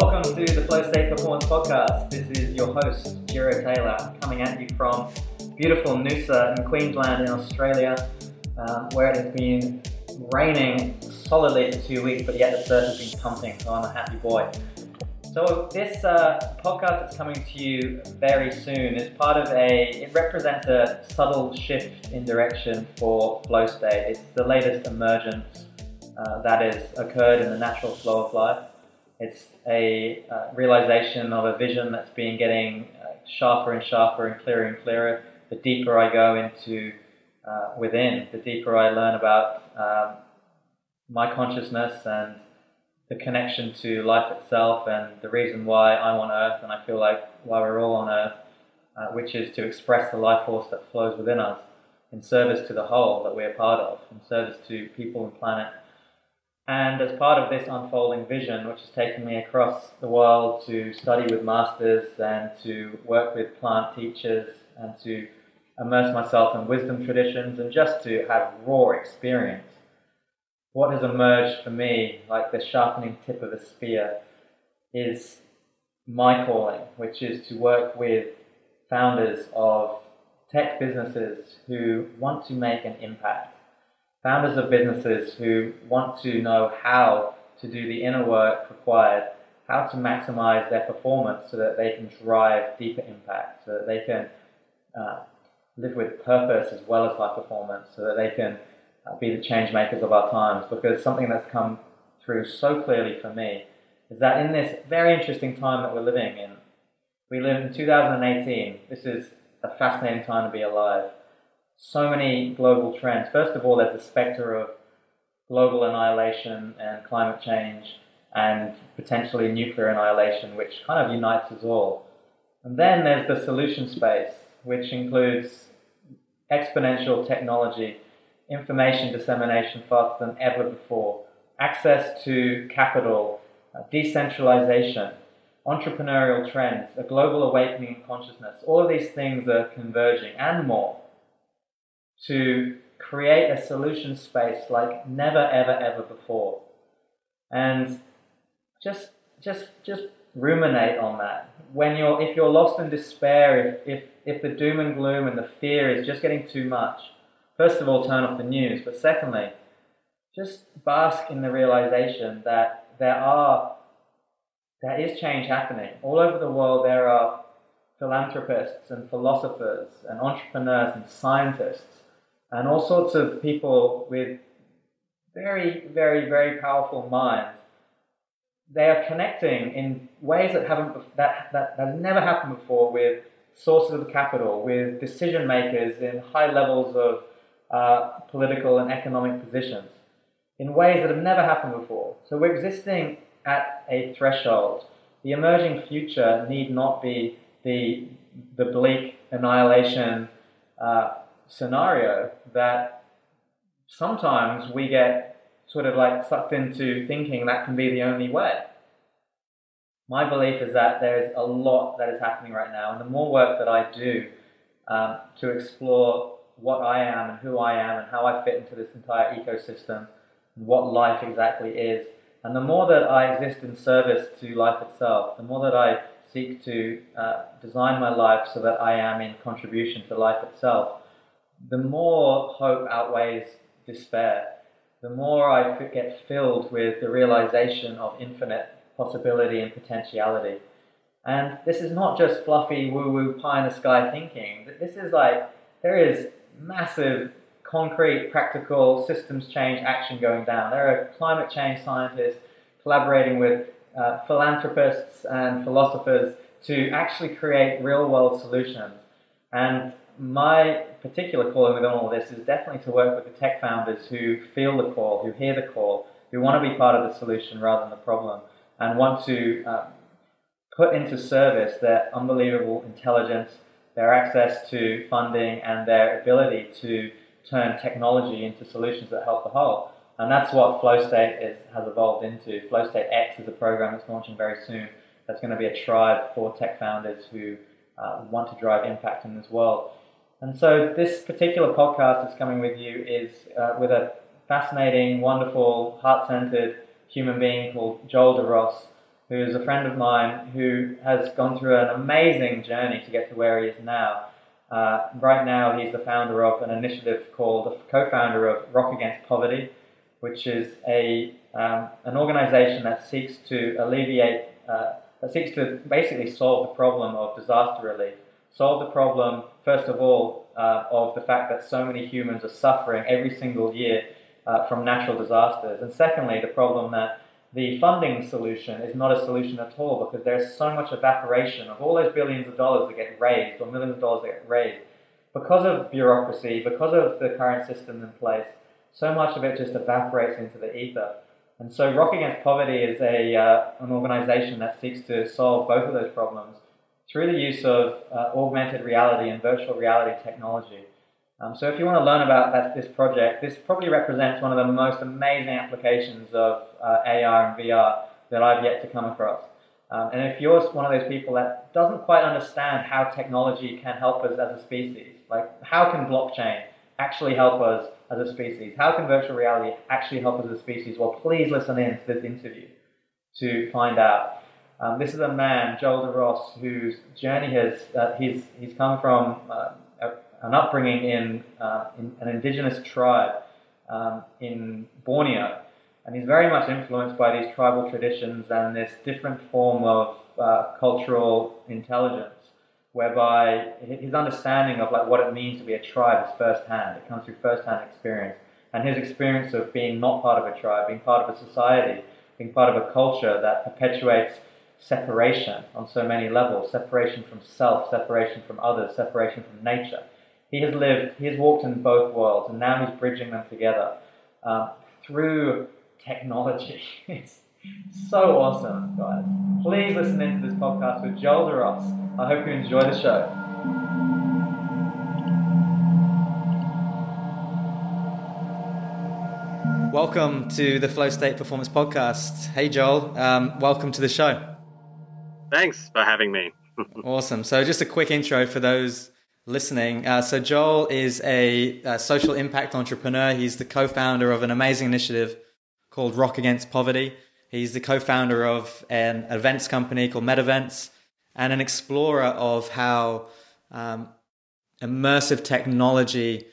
Welcome to the Flow State Performance Podcast. This is your host, Jiro Taylor, coming at you from beautiful Noosa in Queensland in Australia, um, where it has been raining solidly for two weeks, but yet the surf has been pumping, so I'm a happy boy. So this uh, podcast that's coming to you very soon is part of a, it represents a subtle shift in direction for flow state. It's the latest emergence uh, that has occurred in the natural flow of life. It's a uh, realization of a vision that's been getting uh, sharper and sharper and clearer and clearer. The deeper I go into uh, within, the deeper I learn about um, my consciousness and the connection to life itself and the reason why I'm on Earth and I feel like why we're all on Earth, uh, which is to express the life force that flows within us in service to the whole that we're part of, in service to people and planet and as part of this unfolding vision, which has taken me across the world to study with masters and to work with plant teachers and to immerse myself in wisdom traditions and just to have raw experience, what has emerged for me, like the sharpening tip of a spear, is my calling, which is to work with founders of tech businesses who want to make an impact founders of businesses who want to know how to do the inner work required, how to maximize their performance so that they can drive deeper impact, so that they can uh, live with purpose as well as high performance, so that they can uh, be the change makers of our times. Because something that's come through so clearly for me is that in this very interesting time that we're living in, we live in 2018. This is a fascinating time to be alive so many global trends. First of all, there's the specter of global annihilation and climate change and potentially nuclear annihilation, which kind of unites us all. And then there's the solution space, which includes exponential technology, information dissemination faster than ever before, access to capital, uh, decentralization, entrepreneurial trends, a global awakening in consciousness. All of these things are converging and more to create a solution space like never, ever, ever before. And just, just, just ruminate on that. When you're, if you're lost in despair, if, if, if the doom and gloom and the fear is just getting too much, first of all, turn off the news. But secondly, just bask in the realization that there are, there is change happening. All over the world, there are philanthropists and philosophers and entrepreneurs and scientists and all sorts of people with very, very, very powerful minds. They are connecting in ways that haven't that, that, that has never happened before with sources of capital, with decision makers in high levels of uh, political and economic positions, in ways that have never happened before. So we're existing at a threshold. The emerging future need not be the the bleak annihilation uh, scenario that sometimes we get sort of like sucked into thinking that can be the only way. My belief is that there's a lot that is happening right now, and the more work that I do um, to explore what I am and who I am and how I fit into this entire ecosystem what life exactly is, and the more that I exist in service to life itself, the more that I seek to uh, design my life so that I am in contribution to life itself, the more hope outweighs despair, the more I get filled with the realization of infinite possibility and potentiality. And this is not just fluffy woo woo pie in the sky thinking. This is like, there is massive, concrete, practical systems change action going down. There are climate change scientists collaborating with uh, philanthropists and philosophers to actually create real world solutions. And my particular calling within all this is definitely to work with the tech founders who feel the call, who hear the call, who want to be part of the solution rather than the problem, and want to um, put into service their unbelievable intelligence, their access to funding, and their ability to turn technology into solutions that help the whole. And that's what FlowState is, has evolved into. FlowState X is a program that's launching very soon. That's going to be a tribe for tech founders who uh, want to drive impact in this world. And so this particular podcast that's coming with you is uh, with a fascinating, wonderful, heart-centered human being called Joel De Ross, who is a friend of mine who has gone through an amazing journey to get to where he is now. Uh, right now, he's the founder of an initiative called, the co-founder of Rock Against Poverty, which is a um, an organization that seeks to alleviate, uh, that seeks to basically solve the problem of disaster relief. Solve the problem, first of all, uh, of the fact that so many humans are suffering every single year uh, from natural disasters. And secondly, the problem that the funding solution is not a solution at all because there's so much evaporation of all those billions of dollars that get raised or millions of dollars that get raised. Because of bureaucracy, because of the current system in place, so much of it just evaporates into the ether. And so Rock Against Poverty is a, uh, an organization that seeks to solve both of those problems through the use of uh, augmented reality and virtual reality technology. Um, so if you want to learn about that, this project, this probably represents one of the most amazing applications of uh, AR and VR that I've yet to come across. Um, and if you're one of those people that doesn't quite understand how technology can help us as a species, like how can blockchain actually help us as a species? How can virtual reality actually help us as a species? Well, please listen in to this interview to find out. Um, this is a man, Joel De Ross, whose journey has uh, he's he's come from uh, an upbringing in, uh, in, an indigenous tribe um, in Borneo, and he's very much influenced by these tribal traditions and this different form of uh, cultural intelligence whereby his understanding of like what it means to be a tribe is firsthand. It comes through firsthand experience, and his experience of being not part of a tribe, being part of a society, being part of a culture that perpetuates separation on so many levels: separation from self, separation from others, separation from nature. He has lived, he has walked in both worlds, and now he's bridging them together um, through technology. it's so awesome, guys. Please listen into this podcast with Joel De Ross. I hope you enjoy the show. Welcome to the Flow State Performance Podcast. Hey, Joel. Um, welcome to the show. Thanks for having me. awesome. So, just a quick intro for those listening. Uh, so, Joel is a, a, social impact entrepreneur. He's the co founder of an amazing initiative called Rock Against Poverty. He's the co founder of an events company called MedEvents and an explorer of how um, immersive technology,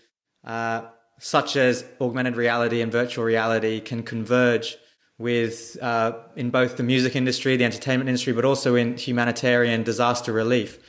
uh, such as augmented reality and virtual reality, can converge with uh, in both the music industry, the entertainment industry, but also in humanitarian disaster relief.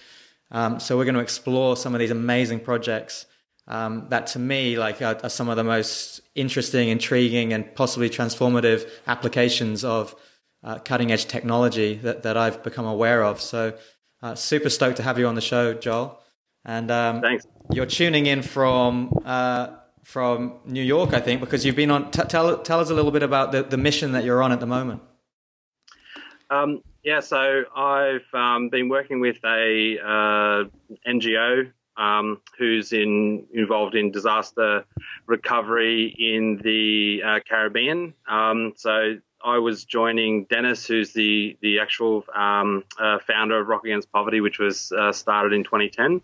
Um, so we're going to explore some of these amazing projects um, that, to me, like are, are, some of the most interesting, intriguing, and possibly transformative applications of uh, cutting edge technology that, that I've become aware of. So, uh, super stoked to have you on the show, Joel. And um, thanks. You're tuning in from uh, from New York, I think, because you've been on. T- tell tell us a little bit about the, the mission that you're on at the moment. Um, yeah, so I've um, been working with a uh, NGO um, who's in, involved in disaster recovery in the uh, Caribbean. Um, so I was joining Dennis, who's the the actual um, uh, founder of Rock Against Poverty, which was uh, started in 2010,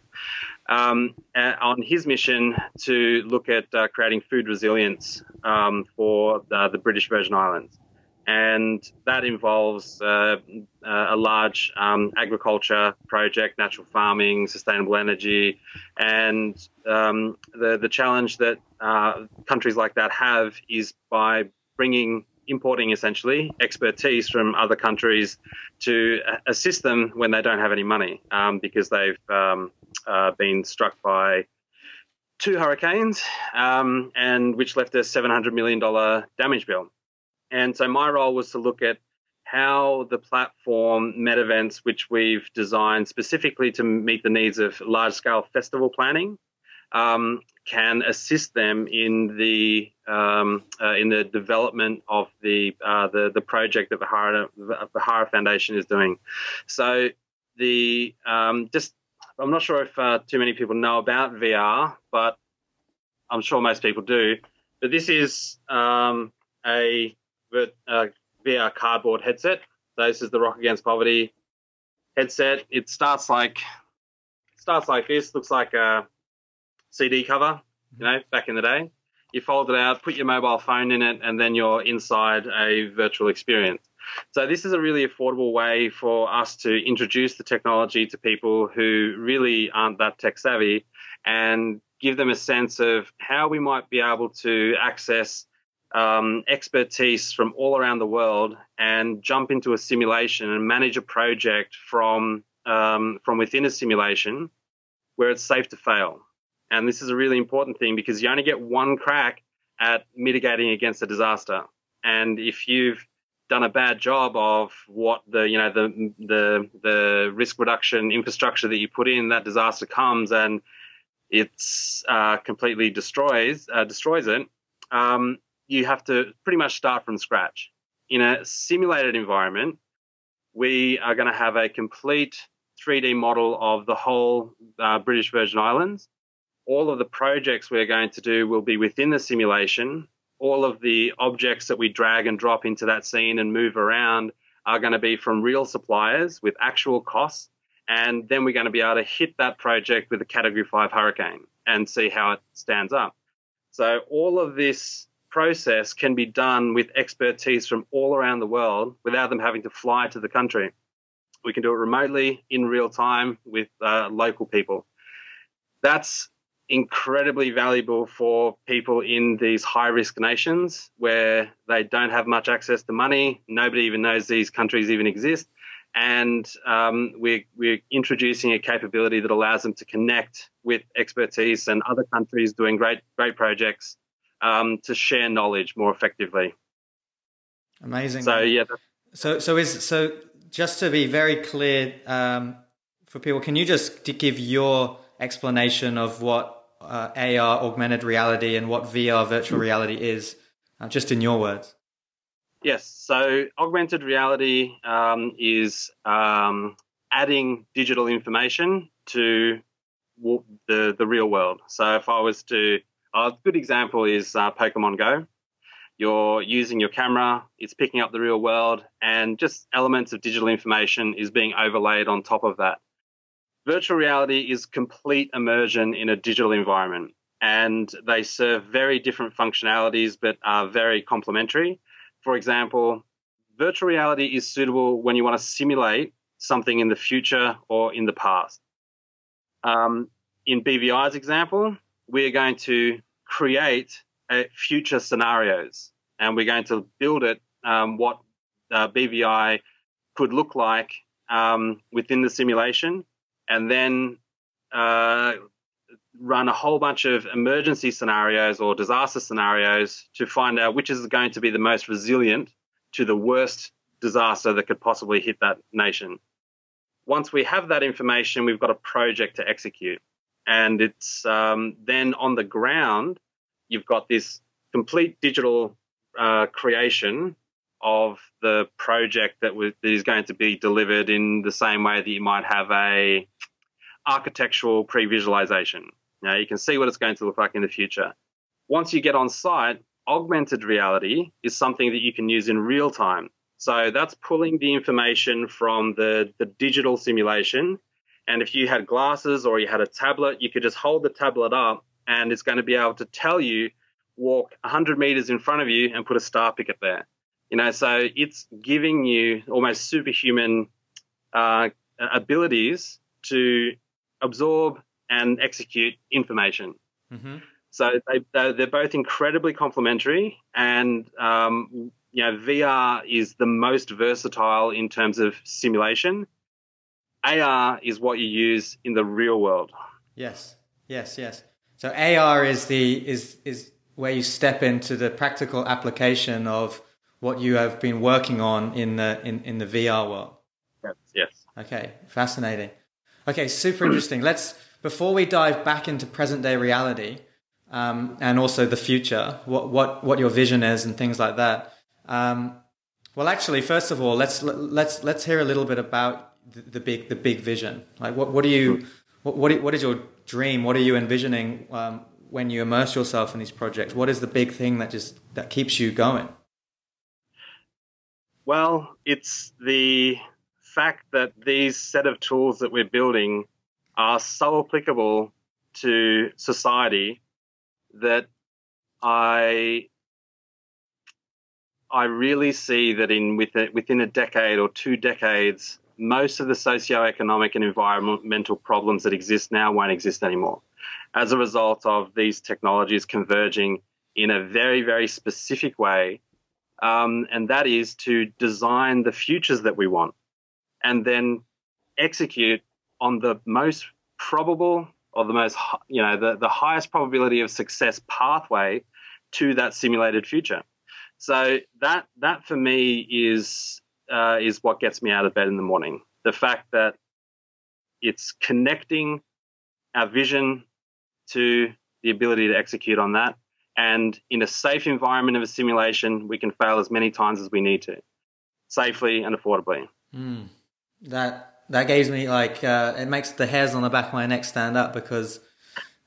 um, on his mission to look at uh, creating food resilience um, for the, the, British Virgin Islands, and that involves uh, uh, a large um, agriculture project, natural farming, sustainable energy, and um, the the challenge that uh, countries like that have is by bringing importing essentially expertise from other countries to assist them when they don't have any money um, because they've um, uh, been struck by two hurricanes um, and which left a $700 million damage bill. And so my role was to look at how the platform MedEvents, which we've designed specifically to meet the needs of large scale festival planning, um, can assist them in the um, uh, in the development of the uh, the the project that the Bahara Foundation is doing. So the um, just I'm not sure if uh, too many people know about VR, but I'm sure most people do. But this is um, a, VR cardboard headset. So this is the Rock Against Poverty headset. It starts like starts like this. Looks like a CD cover, you know, back in the day. You fold it out, put your mobile phone in it, and then you're inside a virtual experience. So this is a really affordable way for us to introduce the technology to people who really aren't that tech savvy and give them a sense of how we might be able to access um, expertise from all around the world and jump into a simulation and manage a project from um, from within a simulation where it's safe to fail. And this is a really important thing because you only get one crack at mitigating against a disaster. And if you've done a bad job of what the you know the the the risk reduction infrastructure that you put in, that disaster comes and it's uh, completely destroys uh, destroys it. Um, you have to pretty much start from scratch. In a simulated environment, we are going to have a complete 3D model of the whole uh, British Virgin Islands. All of the projects we're going to do will be within the simulation. All of the objects that we drag and drop into that scene and move around are going to be from real suppliers with actual costs. And then we're going to be able to hit that project with a Category 5 hurricane and see how it stands up. So all of this process can be done with expertise from all around the world without them having to fly to the country. We can do it remotely in real time with uh, local people. That's incredibly valuable for people in these high risk nations where they don't have much access to money. Nobody even knows these countries even exist. And um, we're, we're introducing a capability that allows them to connect with expertise and other countries doing great, great projects um, to share knowledge more effectively. Amazing. So, yeah. So, so is so just to be very clear um, for people, can you just give your explanation of what uh, AR, augmented reality, and what VR, virtual reality is, uh, just in your words? Yes. So, augmented reality um, is um, adding digital information to the the real world. So, if I was to, a good example is uh, Pokemon Go you're using your camera, it's picking up the real world, and just elements of digital information is being overlaid on top of that. Virtual reality is complete immersion in a digital environment, and they serve very different functionalities but are very complementary. For example, virtual reality is suitable when you want to simulate something in the future or in the past. Um, in BVI's example, we are going to create future scenarios and we're going to build it um, what uh, BVI could look like um, within the simulation, and then uh, run a whole bunch of emergency scenarios or disaster scenarios to find out which is going to be the most resilient to the worst disaster that could possibly hit that nation. Once we have that information, we've got a project to execute. And it's um, then on the ground, you've got this complete digital uh, creation of the project that, that is going to be delivered in the same way that you might have a architectural pre-visualization. Now you can see what it's going to look like in the future. Once you get on site, augmented reality is something that you can use in real time. So that's pulling the information from the, the digital simulation. And if you had glasses or you had a tablet, you could just hold the tablet up and it's going to be able to tell you walk 100 meters in front of you and put a star picket there. You know, so it's giving you almost superhuman uh, abilities to absorb and execute information. Mm-hmm. So they, they're both incredibly complementary, and um, you know, VR is the most versatile in terms of simulation. AR is what you use in the real world. Yes, yes, yes. So AR is the is is where you step into the practical application of what you have been working on in the in, in the VR world. Yes. Yes. Okay. Fascinating. Okay. Super interesting. Let's before we dive back into present day reality um, and also the future, what what what your vision is and things like that. Um, well, actually, first of all, let's let's let's hear a little bit about the, the big the big vision. Like, what what do you what what, what is your dream? What are you envisioning um, when you immerse yourself in these projects? What is the big thing that just that keeps you going? Well, it's the fact that these set of tools that we're building are so applicable to society that I I really see that in within within a decade or two decades, most of the socio-economic and environmental problems that exist now won't exist anymore as a result of these technologies converging in a very, very specific way. Um, and that is to design the futures that we want and then execute on the most probable or the most, you know, the, the highest probability of success pathway to that simulated future. So that that for me is uh, is what gets me out of bed in the morning. The fact that it's connecting our vision to the ability to execute on that, and in a safe environment of a simulation, we can fail as many times as we need to, safely and affordably. Mm. That that gives me like uh, it makes the hairs on the back of my neck stand up because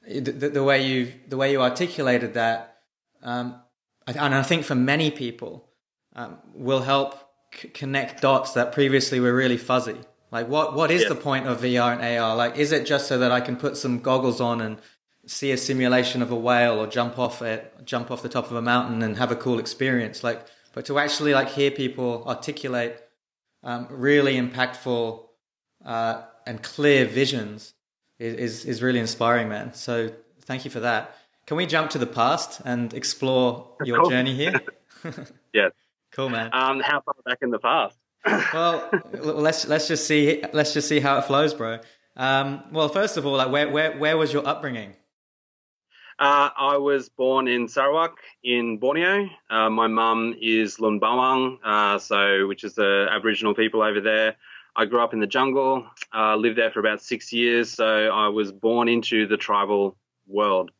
the, the way you the way you articulated that um, and I think for many people, um, will help c- connect dots that previously were really fuzzy. Like, what what is yeah. the point of VR and AR? Like, is it just so that I can put some goggles on and see a simulation of a whale or jump off it, jump off the top of a mountain and have a cool experience? Like, but to actually like hear people articulate um, really impactful uh, and clear visions is, is is really inspiring, man. So thank you for that. Can we jump to the past and explore your cool. journey here? yes. Cool, man. Um, how far back in the past? well, let's let's just see let's just see how it flows, bro. Um, well, first of all, like where where where was your upbringing? Uh, I was born in Sarawak in Borneo. Uh, my mum is Lun Bawang, uh, so which is the Aboriginal people over there. I grew up in the jungle, uh, lived there for about six years, so I was born into the tribal world.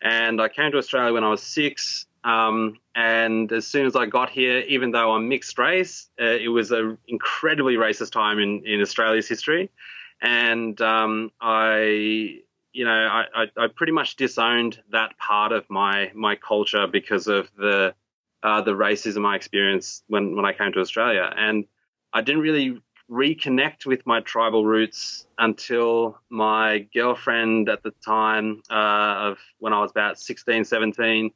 And I came to Australia when I was six. Um, and as soon as I got here, even though I'm mixed race, uh, it was an incredibly racist time in, in Australia's history. And um, I, you know, I, I, I, pretty much disowned that part of my my culture because of the uh, the racism I experienced when when I came to Australia. And I didn't really reconnect with my tribal roots until my girlfriend at the time uh, of when I was about 16, 17,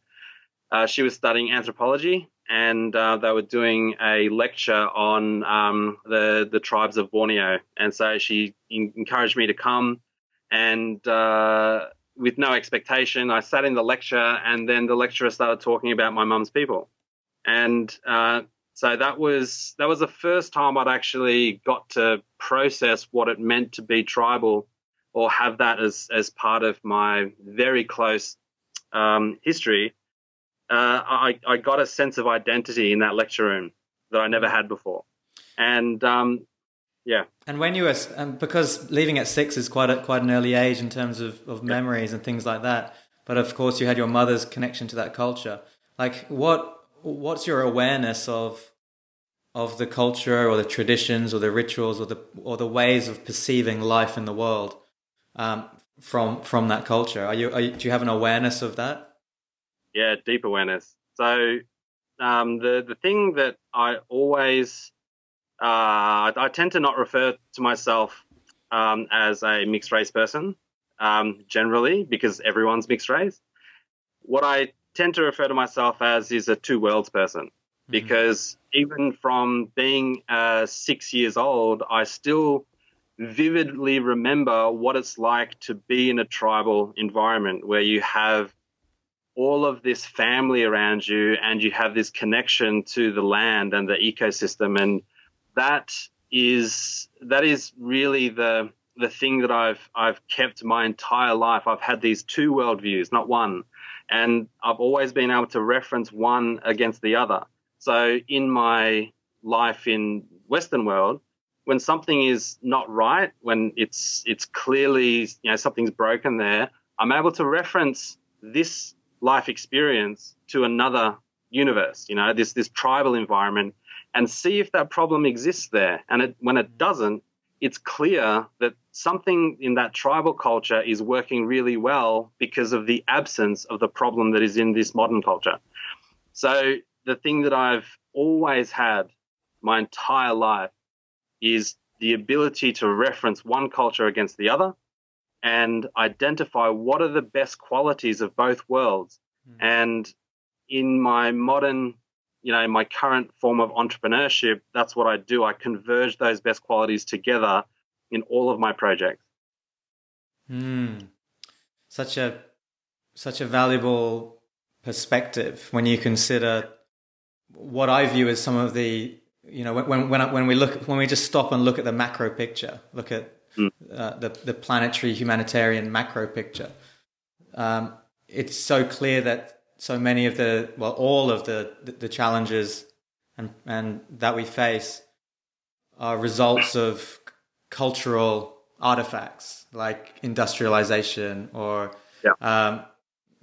uh, she was studying anthropology and uh, they were doing a lecture on um, the the tribes of Borneo, and so she encouraged me to come, and uh, with no expectation, I sat in the lecture, and then the lecturer started talking about my mum's people, and uh, so that was that was the first time I'd actually got to process what it meant to be tribal, or have that as as part of my very close um, history. Uh, I, I got a sense of identity in that lecture room that I never had before, and um, yeah. And when you were, um, because leaving at six is quite a, quite an early age in terms of, of memories and things like that. But of course, you had your mother's connection to that culture. Like, what what's your awareness of of the culture or the traditions or the rituals or the or the ways of perceiving life in the world um, from from that culture? Are you, are you, do you have an awareness of that? Yeah, deep awareness. So um, the the thing that I always uh, I tend to not refer to myself um, as a mixed race person um, generally because everyone's mixed race. What I tend to refer to myself as is a two worlds person. Mm-hmm. because even from being uh, six years old, I still vividly remember what it's like to be in a tribal environment where you have all of this family around you and you have this connection to the land and the ecosystem and that is that is really the the thing that I've I've kept my entire life. I've had these two worldviews, not one, and I've always been able to reference one against the other. So in my life in Western world, when something is not right, when it's it's clearly you know something's broken there, I'm able to reference this life experience to another universe, you know, this this tribal environment, and see if that problem exists there. And it, when it doesn't, it's clear that something in that tribal culture is working really well because of the absence of the problem that is in this modern culture. So the thing that I've always had my entire life is the ability to reference one culture against the other and identify what are the best qualities of both worlds. Mm. And in my modern you know, in my current form of entrepreneurship, that's what I do. I converge those best qualities together in all of my projects. Mm. Such a such a valuable perspective when you consider what I view as some of the you know when when when we look when we just stop and look at the macro picture, look at mm. uh, the the planetary humanitarian macro picture. Um, it's so clear that so many of the well all of the the, challenges and and that we face are results of cultural artifacts like industrialization or yeah. um,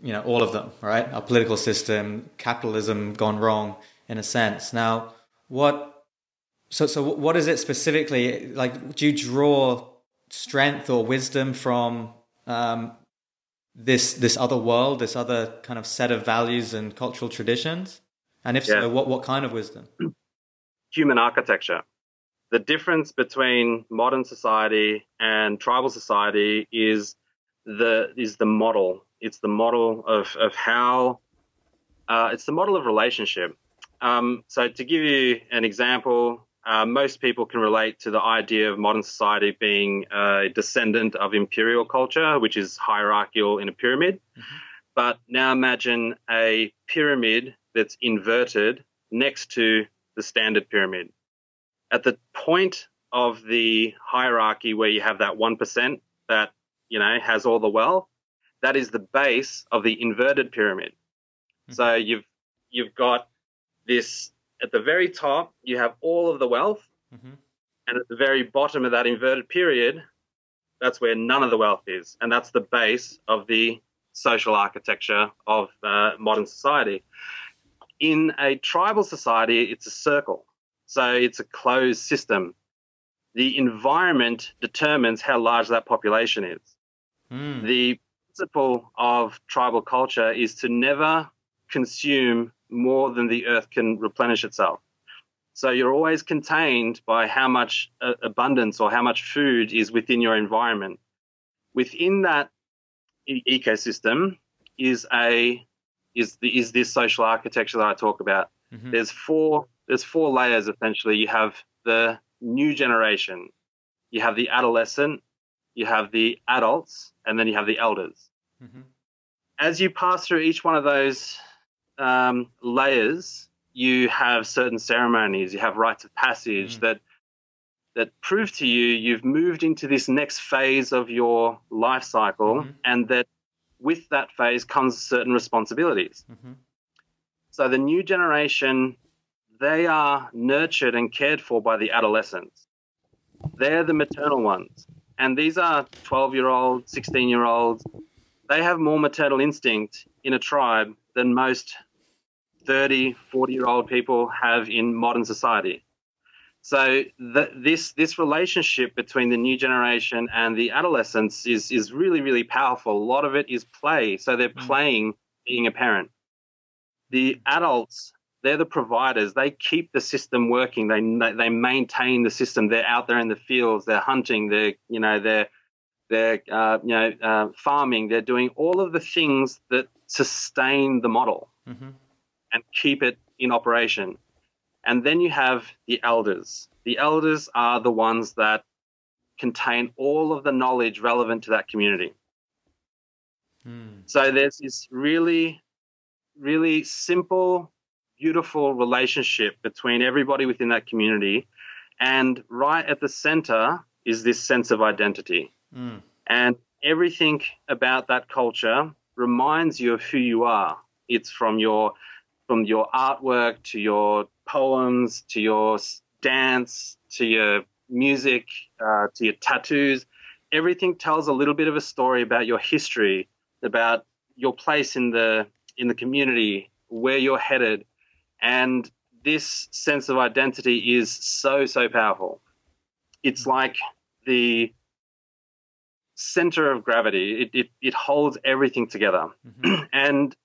you know all of them right our political system capitalism gone wrong in a sense now what so so what is it specifically like do you draw strength or wisdom from um, this this other world, this other kind of set of values and cultural traditions? And if yeah. so, what what kind of wisdom? Human architecture. The difference between modern society and tribal society is the is the model. It's the model of of how uh, it's the model of relationship. Um, so to give you an example, uh, most people can relate to the idea of modern society being a descendant of imperial culture, which is hierarchical in a pyramid. Mm-hmm. But now imagine a pyramid that's inverted next to the standard pyramid. At the point of the hierarchy where you have that 1% that, you know, has all the wealth, that is the base of the inverted pyramid. Mm-hmm. So you've you've got this at the very top, you have all of the wealth. Mm-hmm. And at the very bottom of that inverted period, that's where none of the wealth is. And that's the base of the social architecture of uh, modern society. In a tribal society, it's a circle. So it's a closed system. The environment determines how large that population is. Mm. The principle of tribal culture is to never consume more than the earth can replenish itself. So you're always contained by how much uh, abundance or how much food is within your environment. Within that e- ecosystem is a is the, is this social architecture that I talk about. Mm-hmm. There's four there's four layers essentially. You have the new generation, you have the adolescent, you have the adults, and then you have the elders. Mm-hmm. As you pass through each one of those um, layers, you have certain ceremonies, you have rites of passage mm. that that prove to you you've moved into this next phase of your life cycle, mm-hmm. and that with that phase comes certain responsibilities. Mm-hmm. So the new generation, they are nurtured and cared for by the adolescents. They're the maternal ones. And these are twelve-year-old, 16 year olds. They have more maternal instinct in a tribe than most 30, 40 year old people have in modern society. So the, this this relationship between the new generation and the adolescents is is really really powerful. A lot of it is play. So they're mm. playing being a parent. The adults they're the providers. They keep the system working. They they maintain the system. They're out there in the fields. They're hunting. They're you know they're they're uh, you know uh, farming. They're doing all of the things that sustain the model. Mm-hmm and keep it in operation. And then you have the elders. The elders are the ones that contain all of the knowledge relevant to that community. Hmm. So there's this really, really simple, beautiful relationship between everybody within that community. And right at the center is this sense of identity. Hmm. And everything about that culture reminds you of who you are. It's from your from your artwork to your poems to your dance to your music uh, to your tattoos. Everything tells a little bit of a story about your history, about your place in the in the community, where you're headed, and this sense of identity is so so powerful. It's mm-hmm. like the center of gravity. It it, it holds everything together, mm-hmm. and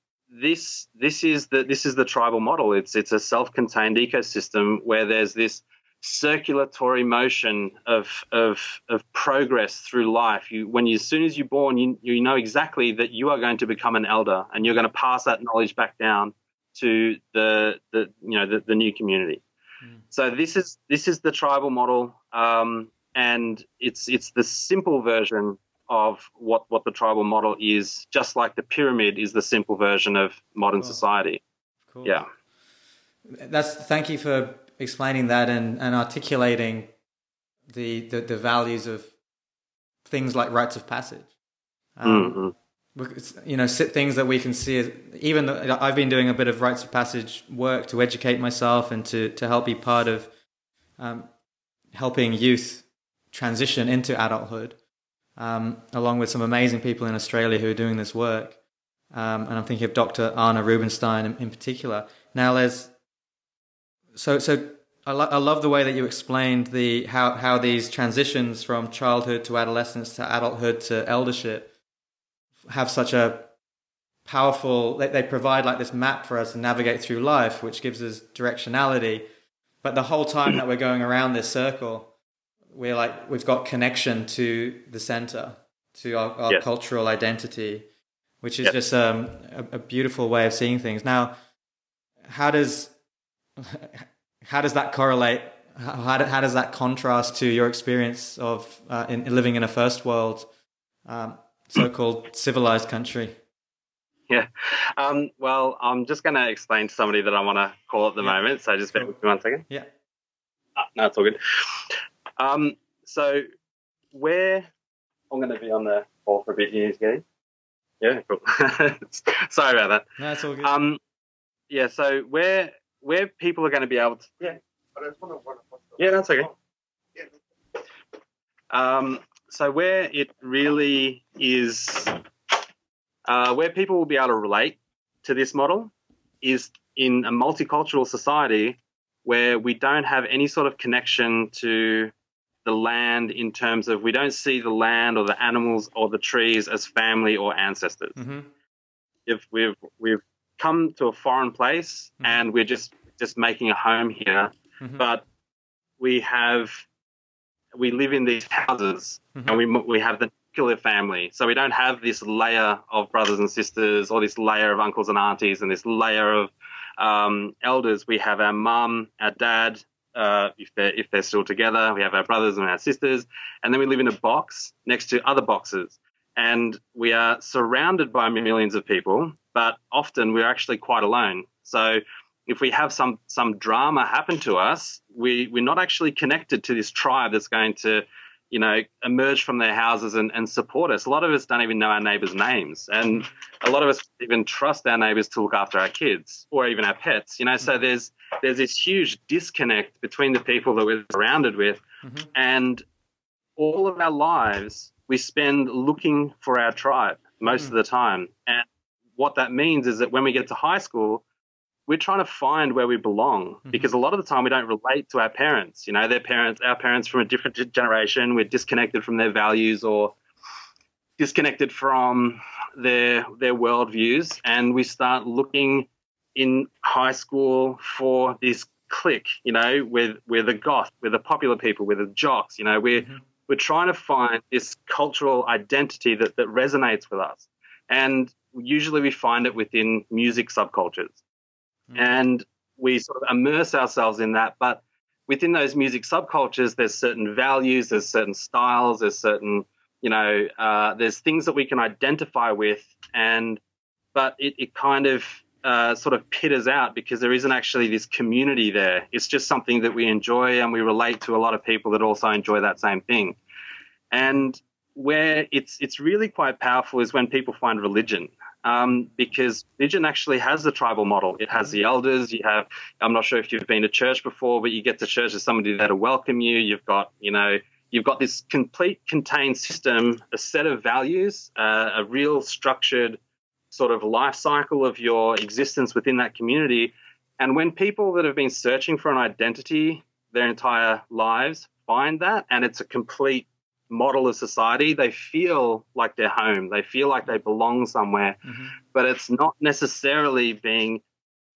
this this is the this is the tribal model. It's it's a self-contained ecosystem where there's this circulatory motion of of of progress through life. You when you as soon as you're born, you you know exactly that you are going to become an elder and you're going to pass that knowledge back down to the the you know the, the new community. Mm. So this is this is the tribal model, um, and it's it's the simple version of what what the tribal model is. Just like the pyramid is the simple version of modern cool. society. Cool. Yeah. That's thank you for explaining that and, and articulating the, the, the values of things like rites of passage. Um, mm-hmm you know things that we can see even though i've been doing a bit of rites of passage work to educate myself and to, to help be part of um, helping youth transition into adulthood um, along with some amazing people in australia who are doing this work. Um, and i'm thinking of dr arne rubinstein in, in particular. Now there's so so I, lo- I love the way that you explained the how, how these transitions from childhood to adolescence to adulthood to eldership have such a powerful they, they provide like this map for us to navigate through life which gives us directionality. But the whole time that we're going around this circle we're like we've got connection to the center to our, our yes. cultural identity which is just um, a, a, beautiful way of seeing things now how does how does that correlate how, how, does that contrast to your experience of uh, in, living in a first world um, so-called civilized country? Yeah. Um, well, I'm just going to explain to somebody that I want to call at the yeah. moment. So just bear with me one second. Yeah. Ah, no, it's all good. Um, so where I'm going to be on the call for a bit here, Getty. Yeah, cool. Sorry about that. No, it's all good. Um, yeah. So where where people are going to be able to. Yeah. Yeah, that's okay. Um, so where it really is, uh, where people will be able to relate to this model is in a multicultural society where we don't have any sort of connection to the land in terms of we don't see the land or the animals or the trees as family or ancestors. Mm-hmm. If we've we've come to a foreign place mm-hmm. and we're just just making a home here, mm-hmm. but we have we live in these houses mm-hmm. and we we have the nuclear family, so we don't have this layer of brothers and sisters or this layer of uncles and aunties and this layer of um, elders. We have our mum, our dad, uh, if they're if they're still together. We have our brothers and our sisters, and then we live in a box next to other boxes, and we are surrounded by millions of people, but often we're actually quite alone. So if we have some some drama happen to us, we we're not actually connected to this tribe that's going to, you know, emerge from their houses and, and support us. A lot of us don't even know our neighbors' names, and a lot of us even trust our neighbors to look after our kids or even our pets. You know, so there's there's this huge disconnect between the people that we're surrounded with, mm-hmm. and all of our lives we spend looking for our tribe most mm-hmm. of the time, and what that means is that when we get to high school we're trying to find where we belong mm-hmm. because a lot of the time we don't relate to our parents. You know, their parents, our parents from a different generation, we're disconnected from their values or disconnected from their their worldviews, and we start looking in high school for this clique. You know, we're we're the goth, we're the popular people, we're the jocks. You know, we're mm-hmm. we're trying to find this cultural identity that that resonates with us, and usually we find it within music subcultures. Mm. And we sort of immerse ourselves in that. But within those music subcultures, there's certain values, there's certain styles, there's certain, you know, uh, there's things that we can identify with. And, but it, it kind of uh, sort of pitters out because there isn't actually this community there. It's just something that we enjoy and we relate to a lot of people that also enjoy that same thing. And where it's it's really quite powerful is when people find religion um, because religion actually has the tribal model. It has the elders. You have, I'm not sure if you've been to church before, but you get to church as somebody to welcome you. You've got, you know, you've got this complete contained system, a set of values, uh, a real structured sort of life cycle of your existence within that community. And when people that have been searching for an identity their entire lives find that, and it's a complete model of society, they feel like they're home. They feel like they belong somewhere, mm-hmm. but it's not necessarily being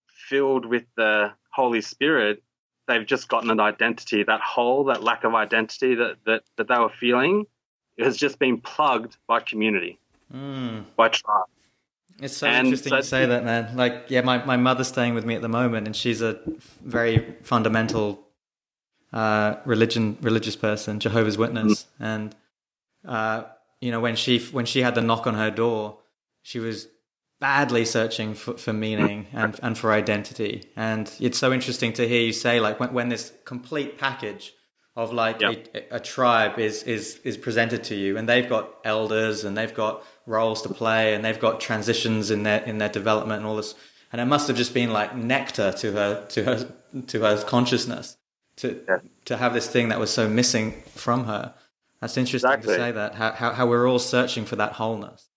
filled with the Holy Spirit. They've just gotten an identity. That hole, that lack of identity that, that, that they were feeling has just been plugged by community, mm. by tribe. It's so and interesting so, you say that, man. Like, yeah, my, my mother's staying with me at the moment, and she's a very fundamental uh, religion religious person, Jehovah's Witness, mm-hmm. and uh, you know when she when she had the knock on her door, she was badly searching for, for meaning and and for identity, and it's so interesting to hear you say like when when this complete package of like yep. a, a, tribe is is is presented to you and they've got elders and they've got roles to play and they've got transitions in their in their development and all this and it must have just been like nectar to her to her to her consciousness to yeah. to have this thing that was so missing from her that's interesting exactly. to say that how, how how we're all searching for that wholeness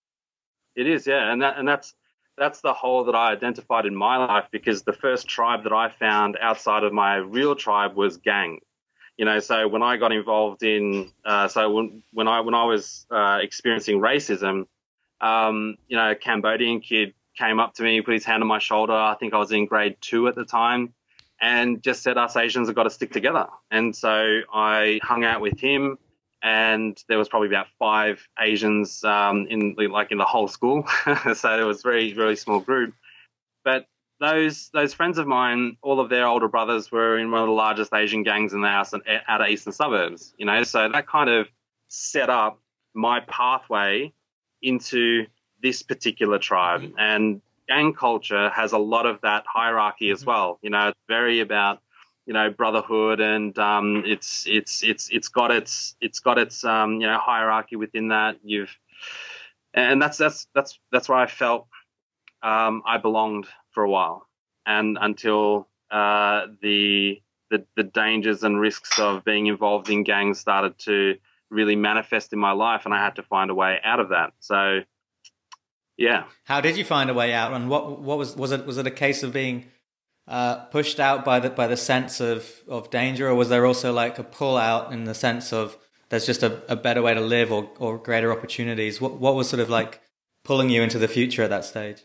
it is yeah and that and that's that's the hole that I identified in my life because the first tribe that I found outside of my real tribe was gang you know, so when I got involved in, uh, so when, when I when I was uh, experiencing racism, um, you know, a Cambodian kid came up to me, put his hand on my shoulder. I think I was in grade two at the time, and just said, "Us Asians have got to stick together." And so I hung out with him, and there was probably about five Asians um, in like in the whole school, so it was very very small group. But those those friends of mine, all of their older brothers were in one of the largest Asian gangs in the house and out of eastern suburbs. You know, so that kind of set up my pathway into this particular tribe. Mm-hmm. And gang culture has a lot of that hierarchy as mm-hmm. well. You know, it's very about you know brotherhood and um, it's it's it's it's got its it's got its um, you know hierarchy within that. You've and that's that's that's that's where I felt um, I belonged for a while, and until uh, the, the the dangers and risks of being involved in gangs started to really manifest in my life, and I had to find a way out of that. So, yeah. How did you find a way out, and what what was was it was it a case of being uh, pushed out by the by the sense of of danger, or was there also like a pull out in the sense of there's just a, a better way to live or or greater opportunities? What what was sort of like pulling you into the future at that stage?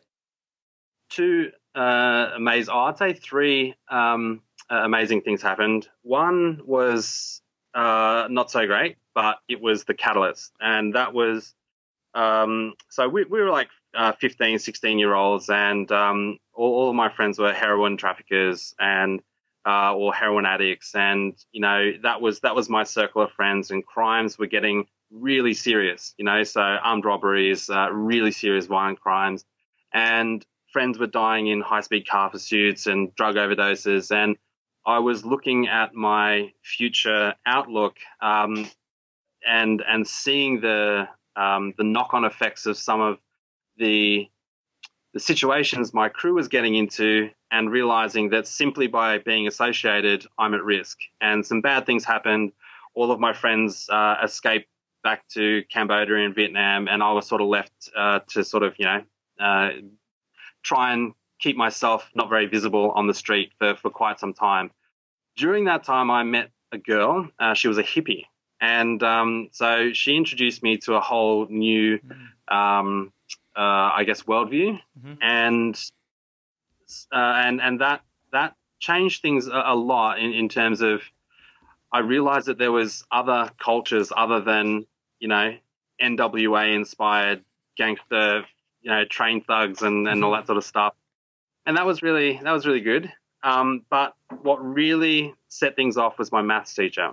two uh, amazing, oh, I'd say three um, uh, amazing things happened. One was uh, not so great, but it was the catalyst. And that was, um, so we, we were like uh, 15, 16 year olds, and um, all, all, of my friends were heroin traffickers and uh, or heroin addicts. And, you know, that was, that was my circle of friends, and crimes were getting really serious, you know, so armed robberies, uh, really serious violent crimes. And friends were dying in high speed car pursuits and drug overdoses. And I was looking at my future outlook um, and and seeing the um, the knock on effects of some of the the situations my crew was getting into and realizing that simply by being associated, I'm at risk. And some bad things happened. All of my friends uh, escaped back to Cambodia and Vietnam, and I was sort of left uh, to sort of, you know, uh, try and keep myself not very visible on the street for, for quite some time. During that time, I met a girl. Uh, she was a hippie. And um, so she introduced me to a whole new, um, uh, I guess, worldview. Mm-hmm. And, uh, and, and that, that changed things a, a lot in, in terms of I realized that there was other cultures other than, you know, NWA inspired gangster you know, train thugs and, and all that sort of stuff. And that was really that was really good. Um, but what really set things off was my maths teacher.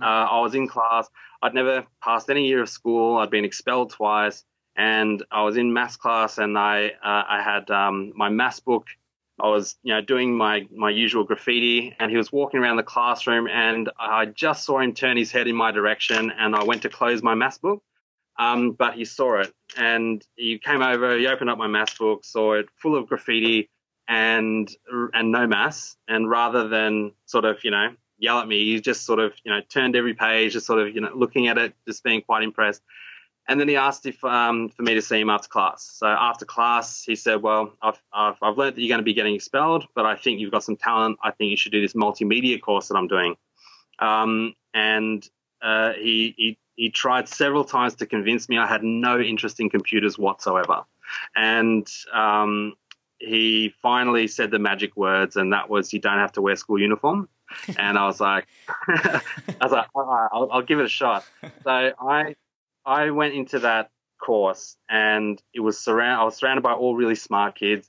Uh, I was in class. I'd never passed any year of school. I'd been expelled twice, and I was in maths class, and I uh, I had um, my maths book. I was you know doing my my usual graffiti, and he was walking around the classroom, and I just saw him turn his head in my direction, and I went to close my maths book, um, but he saw it and he came over, he opened up my maths book, saw it full of graffiti and and no mass. And rather than sort of, you know, yell at me, he just sort of, you know, turned every page, just sort of, you know, looking at it, just being quite impressed. And then he asked if um, for me to see him after class. So after class, he said, "Well, I've, I've I've learned that you're going to be getting expelled, but I think you've got some talent. I think you should do this multimedia course that I'm doing." Um, and uh, he he he tried several times to convince me I had no interest in computers whatsoever. And um, he finally said the magic words, and that was, "You don't have to wear school uniform." and I was like, I was like, I'll, I'll, give it a shot. So I, I went into that course, and it was surround. I was surrounded by all really smart kids,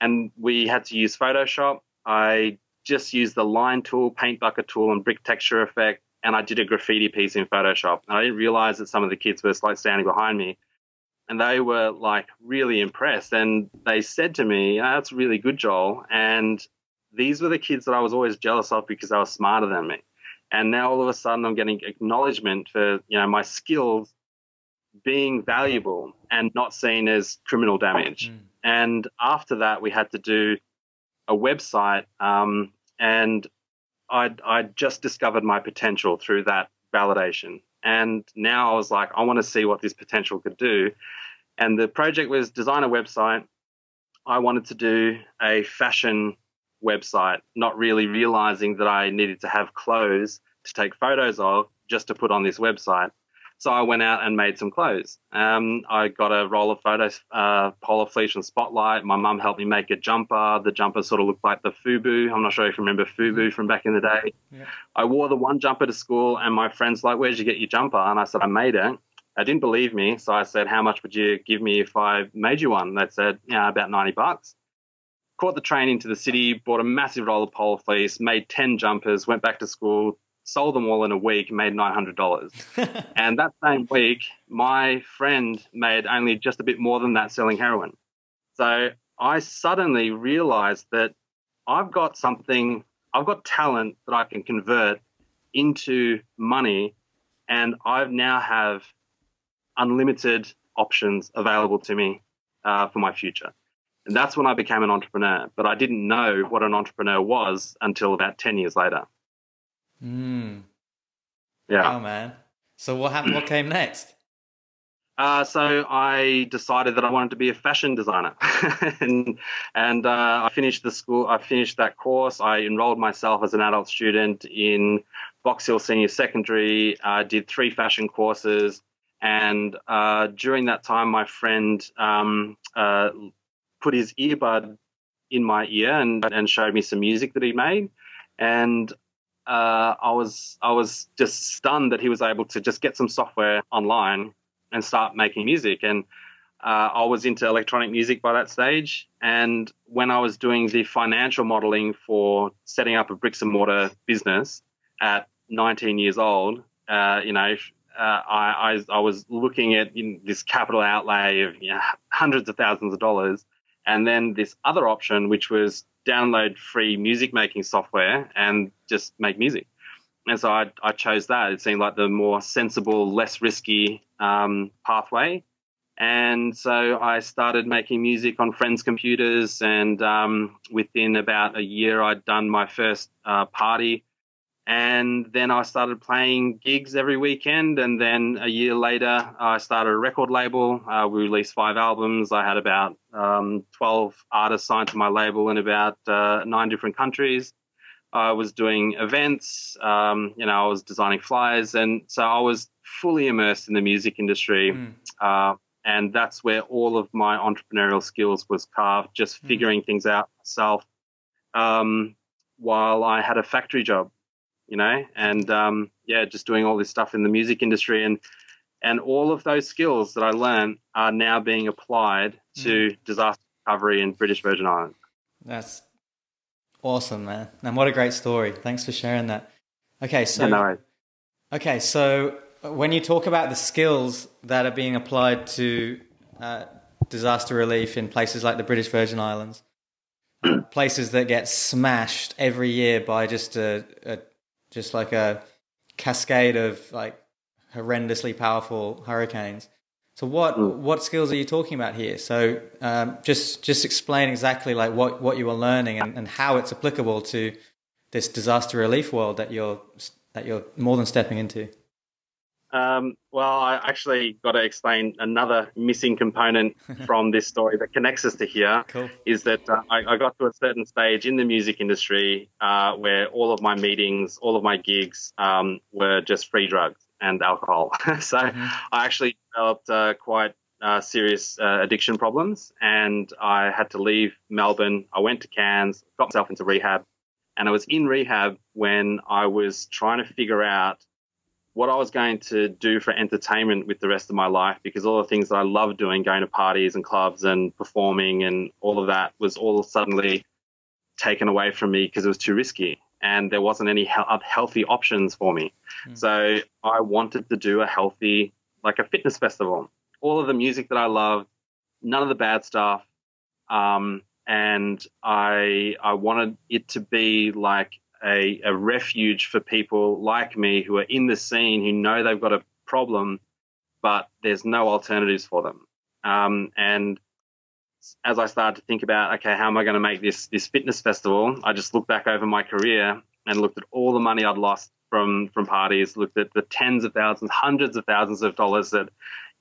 and we had to use Photoshop. I just used the line tool, paint bucket tool, and brick texture effect, and I did a graffiti piece in Photoshop. And I didn't realize that some of the kids were like standing behind me, and they were like really impressed. And they said to me, oh, "That's really good, Joel." And these were the kids that I was always jealous of because they were smarter than me. And now all of a sudden, I'm getting acknowledgement for you know my skills being valuable and not seen as criminal damage. Mm. And after that, we had to do a website, um, and I I just discovered my potential through that validation. And now I was like, I want to see what this potential could do. And the project was design a website. I wanted to do a fashion website, not really realizing that I needed to have clothes to take photos of just to put on this website. So I went out and made some clothes. Um, I got a roll of photos, uh, polar fleece and spotlight. My mum helped me make a jumper. The jumper sort of looked like the FUBU. I'm not sure if you remember FUBU mm-hmm. from back in the day. Yeah. I wore the one jumper to school, and my friends like, "Where'd you get your jumper?" And I said, "I made it." I didn't believe me, so I said, "How much would you give me if I made you one?" They said, "Yeah, about ninety bucks." Caught the train into the city, bought a massive roll of polar fleece, made ten jumpers, went back to school, sold them all in a week, made $900. and that same week, my friend made only just a bit more than that selling heroin. So I suddenly realized that I've got something, I've got talent that I can convert into money, and I now have unlimited options available to me uh, for my future. And that's when I became an entrepreneur. But I didn't know what an entrepreneur was until about 10 years later. Mm. Yeah. Oh man. So what happened? What came next? Uh, so I decided that I wanted to be a fashion designer, and and uh, I finished the school. I finished that course. I enrolled myself as an adult student in Box Hill Senior Secondary. I did three fashion courses, and uh, during that time, my friend um, uh, put his earbud in my ear and and showed me some music that he made, and uh, I was I was just stunned that he was able to just get some software online and start making music. And uh, I was into electronic music by that stage. And when I was doing the financial modeling for setting up a bricks and mortar business at 19 years old, uh, you know, uh, I, I, I, was looking at this capital outlay of you know, hundreds of thousands of dollars, and then this other option, which was download free music making software and just make music. And so I, I chose that. It seemed like the more sensible, less risky um, pathway. And so I started making music on friends' computers. And um, within about a year, I'd done my first uh, party and then I started playing gigs every weekend. And then a year later, I started a record label. Uh, we released five albums. I had about um, 12 artists signed to my label in about uh, nine different countries. I was doing events, um, you know, I was designing flyers. And so I was fully immersed in the music industry. Mm. Uh, and that's where all of my entrepreneurial skills was carved, just mm. figuring things out myself um, while I had a factory job you know, and um, yeah, just doing all this stuff in the music industry and and all of those skills that I learned are now being applied to mm. disaster recovery in British Virgin Islands. That's awesome, man, and what a great story. Thanks for sharing that. Okay, so no okay, so when you talk about the skills that are being applied to uh, disaster relief in places like the British Virgin Islands, places that get smashed every year by just a, a just like a cascade of like horrendously powerful hurricanes. So what mm. what skills are you talking about here? So um, just just explain exactly like what, what you are learning and, and how it's applicable to this disaster relief world that you're that you're more than stepping into. Um, well, I actually got to explain another missing component from this story that connects us to here. Cool. Is that uh, I, I, got to a certain stage in the music industry uh, where all of my meetings, all of my gigs um, were just free drugs and alcohol. so mm-hmm. I actually developed uh, quite uh, serious uh, addiction problems, and I had to leave Melbourne. I went to Cairns, got myself into rehab, and I was in rehab when I was trying to figure out what I was going to do for entertainment with the rest of my life because all the things that I love doing, going to parties and clubs and performing and all of that was all suddenly taken away from me because it was too risky and there wasn't any he- healthy options for me. Mm. So I wanted to do a healthy, like a fitness festival. All of the music that I loved, none of the bad stuff. Um, and I I wanted it to be like a, a refuge for people like me who are in the scene who know they've got a problem, but there's no alternatives for them. Um, and as I started to think about, okay, how am I going to make this this fitness festival? I just looked back over my career and looked at all the money I'd lost from from parties, looked at the tens of thousands, hundreds of thousands of dollars that